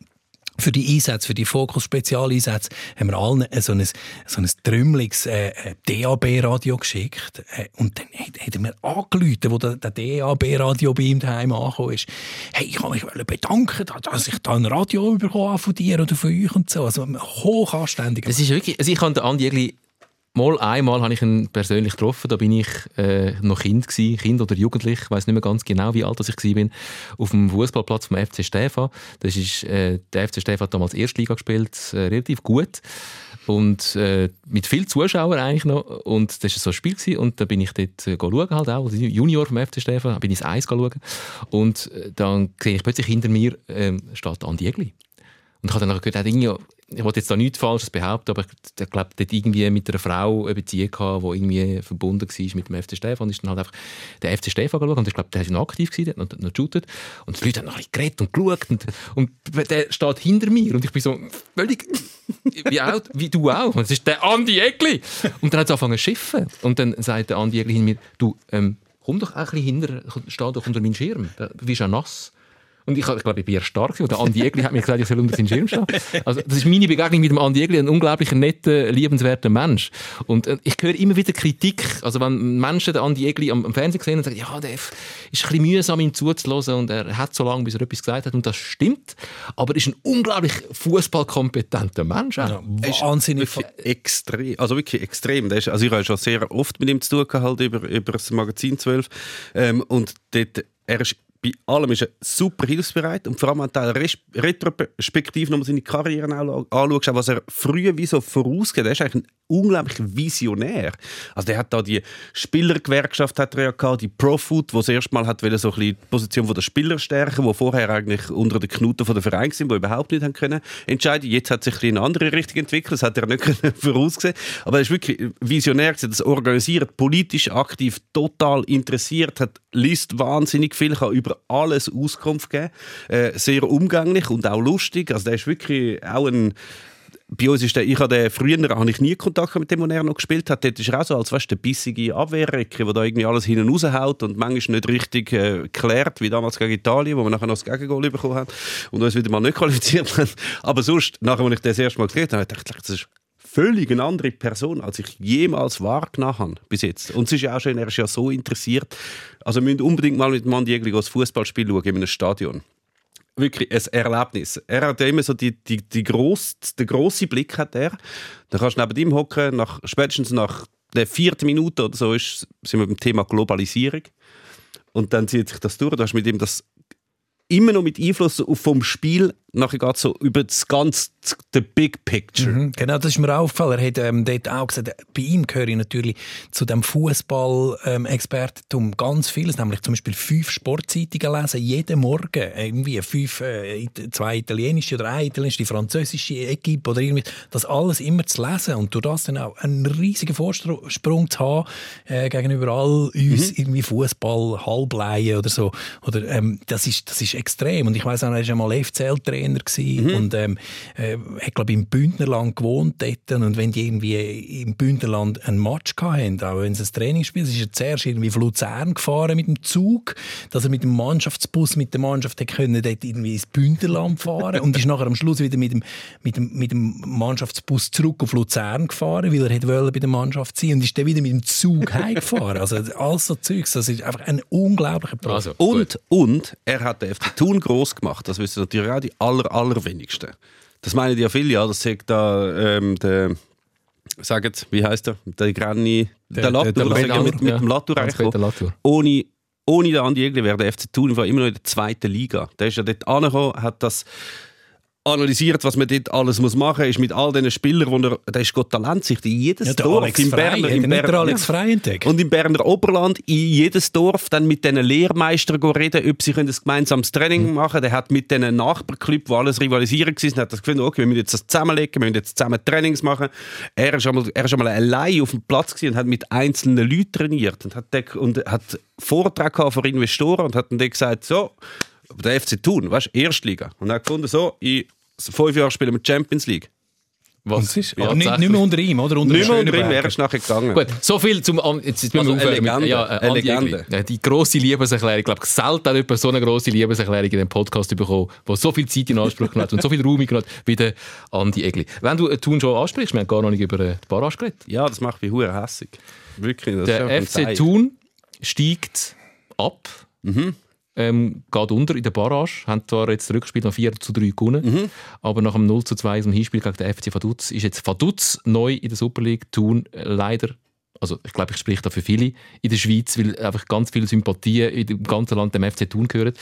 für die Einsätze, für die Fokus-Spezialeinsätze, haben wir allen so ein, so ein trümmeliges äh, äh DAB-Radio geschickt. Äh, und dann hat, er mir angerufen, wo der, der DAB-Radio bei ihm daheim angekommen ist. Hey, ich kann mich bedanken, dass ich da ein Radio bekommen von dir oder von euch und so. Also hochanständig. Das ist wirklich, also ich kann den Andi Mal einmal habe ich ihn persönlich getroffen. Da bin ich äh, noch Kind gewesen, Kind oder Jugendlich, ich weiß nicht mehr ganz genau, wie alt ich war bin, auf dem Fußballplatz vom FC Stefan. Das ist äh, der FC Stefan hat damals Erstliga gespielt, äh, relativ gut und äh, mit viel Zuschauern eigentlich noch. Und das war so ein Spiel gewesen. und da bin ich dort äh, halt auch, als Junior vom FC Stefan, bin ich ins Eis und äh, dann sehe ich plötzlich hinter mir äh, steht Andi Egli. Und ich habe dann irgendwie ich wollte jetzt da nichts Falsches behaupten, aber ich glaube, dort irgendwie mit einer Frau eine Beziehung gehabt, die irgendwie verbunden war mit dem FC Stefan. Und ist dann halt einfach der FC Stefan geschaut und ich glaube, der ist noch aktiv gewesen, hat noch, noch geshootet. Und die Leute haben noch ein geredet und geschaut und, und der steht hinter mir und ich bin so völlig, wie, auch, wie du auch. Und es ist der Andi Egli. Und dann hat es angefangen zu schiffen. Und dann sagt der Andi Egli hinter mir, du, ähm, komm doch ein bisschen hinter, steh doch unter meinen Schirm, du bist ja nass. Und ich, ich glaube, ich bin eher stark. Und der Andi Egli hat mir gesagt, ich soll unter seinen Schirm stehen. Also, das ist meine Begegnung mit dem Andi Egli, ein unglaublich netter, liebenswerter Mensch. Und äh, ich höre immer wieder Kritik. Also, wenn Menschen den Andi Egli am, am Fernsehen sehen und sagen, ja, der ist ein bisschen mühsam, ihm zuzuhören und er hat so lange, bis er etwas gesagt hat. Und das stimmt. Aber er ist ein unglaublich fußballkompetenter Mensch. Ja, wahnsinnig. Extrem. Also wirklich extrem. Ist, also ich habe schon sehr oft mit ihm zu tun gehabt, halt über, über das Magazin 12. Ähm, und dort, er ist bei allem ist er super hilfsbereit und vor allem an der Retrospektiv nochmal seine Karriere anschaust, was er früher wie so vorausgeht. Er ist eigentlich ein unglaublich Visionär. Also der hat da die Spielergewerkschaft hat er ja gehabt, die Profoot, wo das erste Mal hat so ein bisschen die Position der Spieler stärken, wo vorher eigentlich unter den Knuten von der Verein sind, wo überhaupt nicht haben können entscheiden. Jetzt hat sich in eine andere Richtung entwickelt, das hat er nicht vorausgesehen. Aber er ist wirklich visionär, das organisiert, politisch aktiv, total interessiert, hat liest wahnsinnig viel, kann über alles Auskunft geben, äh, sehr umgänglich und auch lustig. Also der ist wirklich auch ein bei uns ist der, ich habe früher habe ich nie Kontakt mit dem, wo er noch gespielt hat. Dort ist er auch so, als weißt, der bissige Abwehrrecke, der da irgendwie alles hinten raushaut und manchmal nicht richtig äh, klärt, wie damals gegen Italien, wo wir nachher noch das Gegengol bekommen haben und uns wieder mal nicht qualifiziert haben. Aber sonst, nachher, als ich das erste Mal gesehen habe, dachte ich, das ist völlig eine andere Person, als ich jemals wahrgenommen habe bis jetzt. Und es ist ja auch schön, er ist ja so interessiert. Also wir müssen unbedingt mal mit Mann Jägli das Fußballspiel schauen in einem Stadion. Wirklich ein Erlebnis. Er hat ja immer so die, die, die gross, den grossen Blick hat er. Da kannst du neben ihm hocken, nach, spätestens nach der vierten Minute oder so ist, sind wir beim Thema Globalisierung. Und dann zieht sich das durch. Du hast mit ihm das immer noch mit Einfluss vom Spiel nachher geht so über das ganze the big picture. Mhm, genau, das ist mir aufgefallen. Er hat ähm, dort auch gesagt, bei ihm gehöre ich natürlich zu dem Fußball-Expertentum ähm, ganz vieles, nämlich zum Beispiel fünf Sportzeitungen lesen, jeden Morgen. Irgendwie fünf, äh, zwei italienische oder eine italienische, die französische Equipe oder irgendwie, das alles immer zu lesen und durch das dann auch einen riesigen Vorsprung zu haben äh, gegenüber all uns mhm. irgendwie Fußball halbleien oder so. Oder, ähm, das, ist, das ist extrem. Und ich weiß auch, er ist einmal FCL-Trainer Trainer mhm. und ähm, äh, hat glaube im Bündnerland gewohnt dort und wenn die irgendwie im Bündnerland ein Match hatten, auch wenn es ein Trainingsspiel ist, ist er zuerst irgendwie auf Luzern gefahren mit dem Zug, dass er mit dem Mannschaftsbus mit der Mannschaft können dort irgendwie ins Bündnerland fahren und ist nachher am Schluss wieder mit dem, mit dem, mit dem Mannschaftsbus zurück auf Luzern gefahren, weil er hätte bei der Mannschaft sein und ist dann wieder mit dem Zug heimgefahren. Also alles so Zeugs, das ist einfach ein unglaublicher Prozess. Also, und, und er hat den FC Thun groß gemacht, das wissen natürlich auch die aller, allerwenigsten. Das meinen ja viele, ja, das sagt da ähm, der, sagt, wie heißt der, der Granny, der, der Latour, der, der, der mit, mit ja, dem Latour eigentlich ohne ohne den Andi Egli wäre der FC Thun immer noch in der zweiten Liga. Der ist ja dort angekommen, hat das analysiert, was man dort alles muss machen muss, ist mit all diesen Spielern, wo er, der ist Gott Talentsicht, in jedes ja, Dorf, Alex im Berner, im Berner, Alex Frei entdeckt. und im Berner Oberland, in jedes Dorf, dann mit diesen Lehrmeistern reden, ob sie ein gemeinsames Training mhm. machen können. Der hat mit diesen Nachbarclubs, wo alles rivalisieren war, hat das Gefühl, okay, wir müssen jetzt das zusammenlegen, wir müssen jetzt zusammen Trainings machen. Er ist einmal, er ist einmal allein auf dem Platz und hat mit einzelnen Leuten trainiert und hat, und hat Vortrag vor Investoren und hat dann gesagt, so, der FC Thun, weißt du, Erstliga. Und er hat gefunden, so, in fünf Jahren spielen wir Champions League. Was? ist? Ja, nicht, nicht, mehr unter ihm, oder? Unter nicht mehr unter ihm, er ist nachher gegangen. Gut, so viel zum... Jetzt, jetzt also, eine Legende. ja, äh, eine Legende. Die grosse Liebeserklärung. Ich glaube, selten hat jemand so eine grosse Liebeserklärung in dem Podcast bekommen, der so viel Zeit in Anspruch genommen hat und so viel Raum genommen hat, wie der Andi Egli. Wenn du Thun schon ansprichst, wir haben gar noch nicht über die Barrage geredet. Ja, das macht mich hure hässig. Wirklich. der FC Thun steigt ab. Mhm ähm, geht unter in der Barrage, haben zwar jetzt das Rückspiel noch 4 zu 3 gewonnen, Mhm. aber nach dem 0 zu 2 im Hinspiel gegen den FC Vaduz ist jetzt Vaduz neu in der Super League, Thun äh, leider also ich glaube, ich spreche da für viele in der Schweiz, weil einfach ganz viele Sympathien in dem ganzen Land dem FC Thun gehören.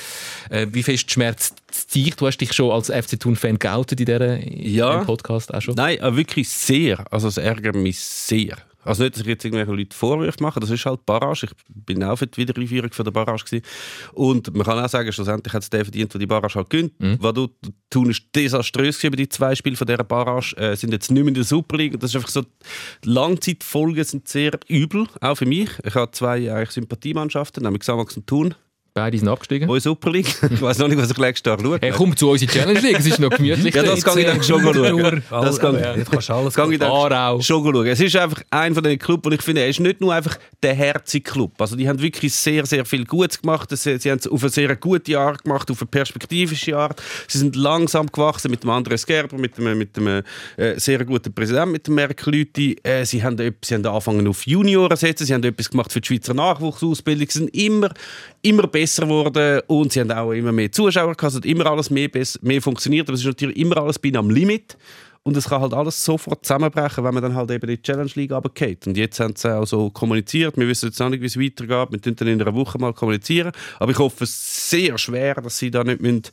Äh, wie fest schmerzt es dich? Du hast dich schon als FC Thun-Fan geoutet in dieser Ja. im Podcast auch schon. Nein, äh, wirklich sehr. Also es ärgert mich sehr. Also nicht, dass ich jetzt irgendwelche Leute Vorwürfe mache, das ist halt Barrage. Ich bin auch für die Wiedereinführung von der Barrage gewesen. Und man kann auch sagen, schlussendlich hat es der verdient, der die Barrage halt gönnt. Mhm. Was du tun, ist desaströs gewesen, die zwei Spiele von dieser Barrage äh, sind jetzt nicht mehr in der Super League. Das ist einfach so, Langzeitfolgen sind sehr übel, auch für mich. Ich habe zwei eigentlich Sympathiemannschaften, nämlich Xamax und Thun. Beide sind abgestiegen. Wo in Super League. ich weiß noch nicht, was ich nächstes Jahr schaue. Hey, komm zu uns in die Challenge League, es ist noch gemütlich. Ja, das kann ich dann schon schauen. Das kann, Ja, jetzt kannst du alles kann ich dann Aarau. schon schauen. Es ist einfach einer von den Clubs, wo ich finde, er ist nicht nur einfach der herzige Club. Also die haben wirklich sehr, sehr viel Gutes gemacht. Sie, sie haben es auf eine sehr gute Art gemacht, auf eine perspektivische Art. Sie sind langsam gewachsen mit dem Andres Gerber, mit dem, mit dem äh, sehr guten Präsidenten, mit dem Merck Lüthi. Äh, sie, haben, etwas- sie haben angefangen auf Junioren zu setzen, sie haben etwas gemacht für die Schweizer Nachwuchsausbildung. Sie sind immer, immer besser geworden und sie haben auch immer mehr Zuschauer gehabt. Es hat immer alles mehr, mehr funktioniert, aber es ist natürlich immer alles bei am Limit. Und es kann halt alles sofort zusammenbrechen, wenn man dann halt eben die Challenge League runtergeht. Und jetzt haben sie auch so kommuniziert. Wir wissen jetzt auch nicht, wie es weitergeht. Wir tun dann in einer Woche mal kommunizieren. Aber ich hoffe sehr schwer, dass sie da nicht müssen,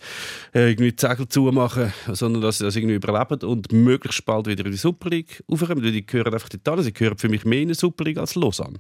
äh, irgendwie die Segel zumachen sondern dass sie das irgendwie überleben und möglichst bald wieder in die Super League aufkommen. Weil die gehören einfach hin. Sie gehören für mich mehr in die Super League als Lausanne.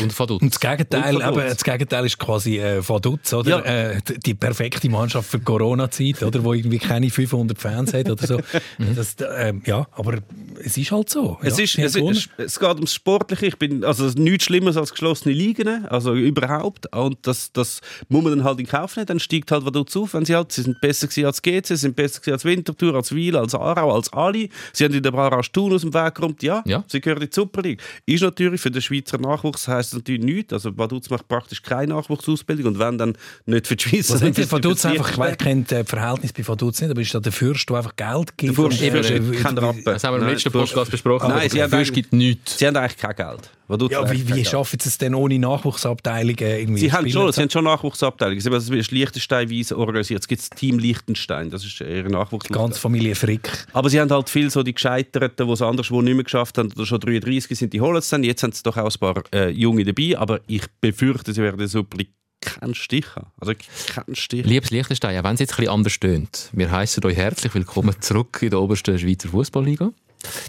Und Vaduz. Und das Gegenteil, Und eben, das Gegenteil ist quasi äh, oder? Ja. Äh, die- die perfekte Mannschaft für die Corona-Zeit, oder? Wo irgendwie keine 500 Fans hat oder so. das, äh, ja, aber es ist halt so. Es, ja, ist, es, ist, es geht ums Sportliche. Ich bin, also es ist nichts Schlimmeres als geschlossene Ligen, also überhaupt. Und das, das muss man dann halt in Kauf nehmen. Dann steigt halt Vaduz auf, wenn sie halt, sie sind besser gewesen als GC, sie sind besser gewesen als Winterthur, als Wiel, als Aarau, als alle. Sie haben in der Barrage Thun aus dem Weg geräumt. Ja, Ja. sie gehören in die Super League. Ist natürlich für den Schweizer Nachwuchs heisst das natürlich nichts. Also Vaduz macht praktisch keine Nachwuchsausbildung und wenn dann nicht für die Schweiz. Was die Vaduz einfach, ich kenne das Verhältnis bei Vaduz nicht, aber ist da der Fürst, der einfach Geld gibt? Der Fürst, äh, kein Rappen. Das haben wir im letzten Podcast besprochen. Nein, der haben Fürst eigentlich- gibt nichts. Sie haben eigentlich kein Geld. Ja, wie, wie schaffen sie es denn ohne Nachwuchsabteilungen irgendwie? Sie haben, schon, sie haben schon Nachwuchsabteilungen. Das ist Liechtensteinweise organisiert. Es gibt das Team Liechtenstein, das ist ihre Nachwuchs. Ganz Familie Frick. Aber sie haben halt viel so die Gescheiterten, die es anderswo nicht mehr geschafft haben oder schon 33 sind, die holen es dann. Jetzt haben sie doch auch ein paar äh, Junge dabei, aber ich befürchte, sie werden League keinen Stich haben. Also keinen Stich. Liebes Liechtenstein, auch wenn es jetzt ein bisschen anders tönt, wir heißen euch herzlich willkommen zurück in der obersten Schweizer Fußballliga.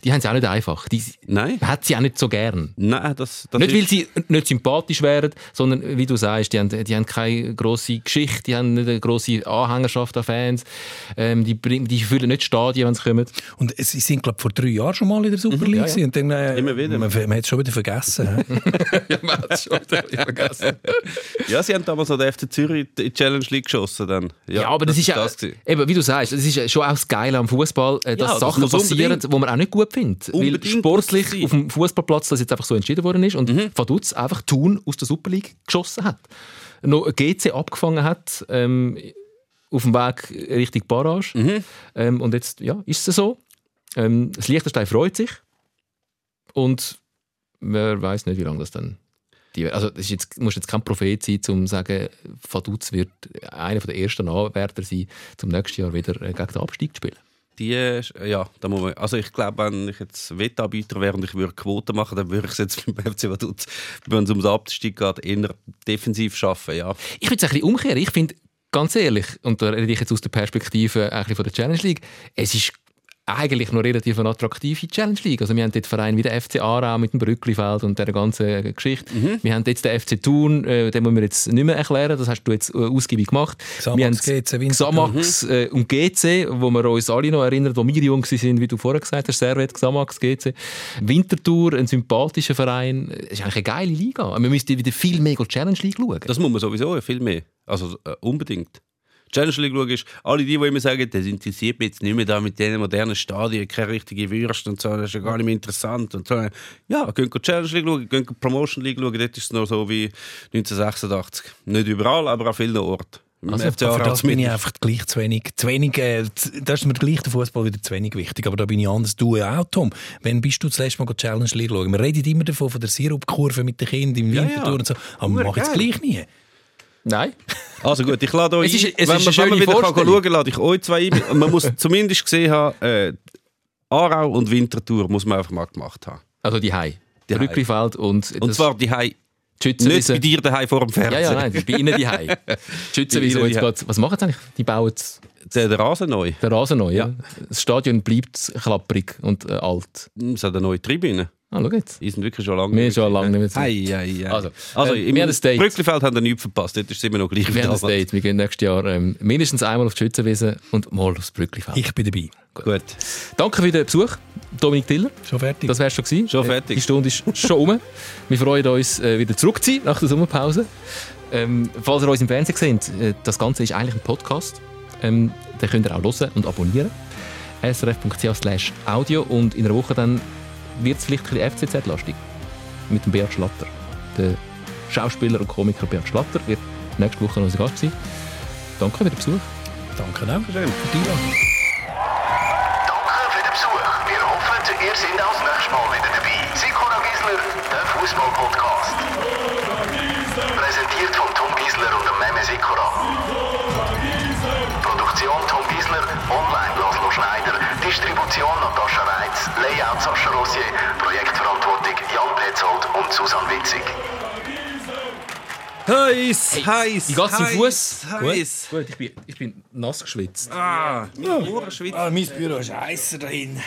Die haben es auch nicht einfach. Die Nein, hat sie auch nicht so gern. nein, das, das nicht, weil sie nicht sympathisch wären, sondern, wie du sagst, die haben, die haben keine grosse Geschichte, die haben nicht eine grosse Anhängerschaft an Fans, ähm, die, bringen- die füllen nicht Stadien, wenn sie kommen. Und sie sind, glaube ich, vor drei Jahren schon mal in der Super League. gewesen. und dann, äh, Immer wieder. Man, man hat es schon wieder vergessen. ja, man hat es schon vergessen. Ja, sie haben damals so den FC Zürich in die Challenge League geschossen. Dann. Ja, aber das, ist ja, eben, wie du sagst, das ist ja schon auch das Geile am Fußball, äh, dass Ja, das Sachen muss passieren, unbedingt- die man auch nicht gut findet. Weil sportlich auf dem Fußballplatz das jetzt einfach so entschieden worden ist und Mhm. Vaduz einfach Thun aus der Super League geschossen hat. Noch GC abgefangen hat ähm, auf dem Weg Richtung Barrage. Mhm. Ähm, und jetzt ja, ist es so. Ähm, das Liechtenstein freut sich und man weiß nicht, wie lange das dann also das ist jetzt, muss jetzt kein Prophet sein, um zu sagen, Vaduz wird einer der ersten Anwärter sein, zum nächsten Jahr wieder äh, gegen den Abstieg zu spielen. Die, ja, da muss man, also ich glaube, wenn ich jetzt Wettanbieter wäre und ich würde Quoten machen, dann würde ich es jetzt beim FC Vaduz, wenn es um den Abstieg geht, eher defensiv schaffen, ja. Ich würde es ein bisschen umkehren. Ich finde, ganz ehrlich, und da rede ich jetzt aus der Perspektive eigentlich von der Challenge League, es ist eigentlich noch relativ eine attraktive Challenge League. Also wir haben dort Vereine wie der FC Aarau mit dem Brücklifeld und dieser ganzen Geschichte. Wir haben jetzt den FC Thun, äh, den müssen wir jetzt nicht mehr erklären, das hast du jetzt äh, ausgiebig gemacht. Xamax, wir haben GC. Xamax äh, und GC, wo wir uns alle noch erinnern, wo wir jung waren, wie du vorher gesagt hast, Servet, Xamax, GC. Winterthur, ein sympathischer Verein, das ist eigentlich eine geile Liga. Wir müssten wieder viel mehr Challenge League schauen. Das muss man sowieso viel mehr. Also äh, unbedingt. Challenge League schauen ist, alle die, die immer sagen, das interessiert mich jetzt nicht mehr da mit diesen modernen Stadien, keine richtige Würste und so, das ist ja gar nicht mehr interessant. Und so. Ja, gehen go Challenge League schauen, gehen go Promotion League schauen, dort ist es noch so wie 1986. Nicht überall, aber an vielen Orten. Also, FC für das bin ich einfach gleich zu wenig. Zu wenig äh, da ist mir gleich der Fußball wieder zu wenig wichtig. Aber da bin ich anders. Du ja auch, Tom. Wann bist du das letzte Mal Challenge League schauen? Wir reden immer davon, von der Sirupkurve mit den Kindern im Ja, Winterthur ja. und so. Aber wir machen es gleich nie. Nein. Also gut, ich lade euch Es ist- ein. es wenn ist man, wenn man wieder kann schauen lade ich euch zwei ein. Man muss zumindest gesehen haben, äh, Aarau und Winterthur muss man einfach mal gemacht haben. Also die Hai. Brücklifeld und, Und zwar die Hai, nicht bei dir daheim vor dem Ja, Fernsehen. ja, nein, bei Ihnen. Die Schützenwiese, jetzt gerade, was machen sie eigentlich? Die bauen jetzt Der, der Rasen neu. den Rasen neu. Ja. Ja. Das Stadion bleibt klapperig und äh, alt. Es hat eine neue Tribüne. Ah, schau jetzt. Die sind wirklich schon lange Wir schon lange nicht mehr Hei, hei, hei. Also, Also, ähm, im wir haben ein Date. Brücklifeld haben wir nichts verpasst. Dort ist es immer noch gleich Wir haben ein. Date. Wir gehen nächstes Jahr ähm, mindestens einmal auf die Schützenwiese und mal aufs Brücklifeld. Ich bin dabei. Gut. Danke für den Besuch, Dominik Tiller. Schon fertig? Das wär's schon gewesen. Schon Äh, fertig. Die Stunde ist schon um. Wir freuen uns, äh, wieder zurück zu sein nach der Sommerpause. Ähm, falls ihr uns im Fernsehen seht, äh, das Ganze ist eigentlich ein Podcast. Ähm, den könnt ihr auch hören und abonnieren. srf.ch audio und in einer Woche dann wird es vielleicht ein bisschen FCZ-lastig. Mit dem Beat Schlatter. Der Schauspieler und Komiker Beat Schlatter wird nächste Woche unser Gast sein. Danke für den Besuch. Danke auch. Schön. Für die Einladung. Danke für den Besuch. Wir hoffen, ihr seid auch das nächste Mal wieder dabei. Sikora Gisler, der Fußball-Podcast. Präsentiert von Tom Gisler und dem Meme Sikora. Distribution Natascha Reitz, Layout Sascha Rossier, Projektverantwortung Jan Petzold und Susanne Witzig. Heiß, heiß. Wie geht's im Fuß? Heiß. Gut, ich bin, ich bin nass geschwitzt. Ah, meine Ohren schwitzen. Ah, mein Büro ist heißer drin.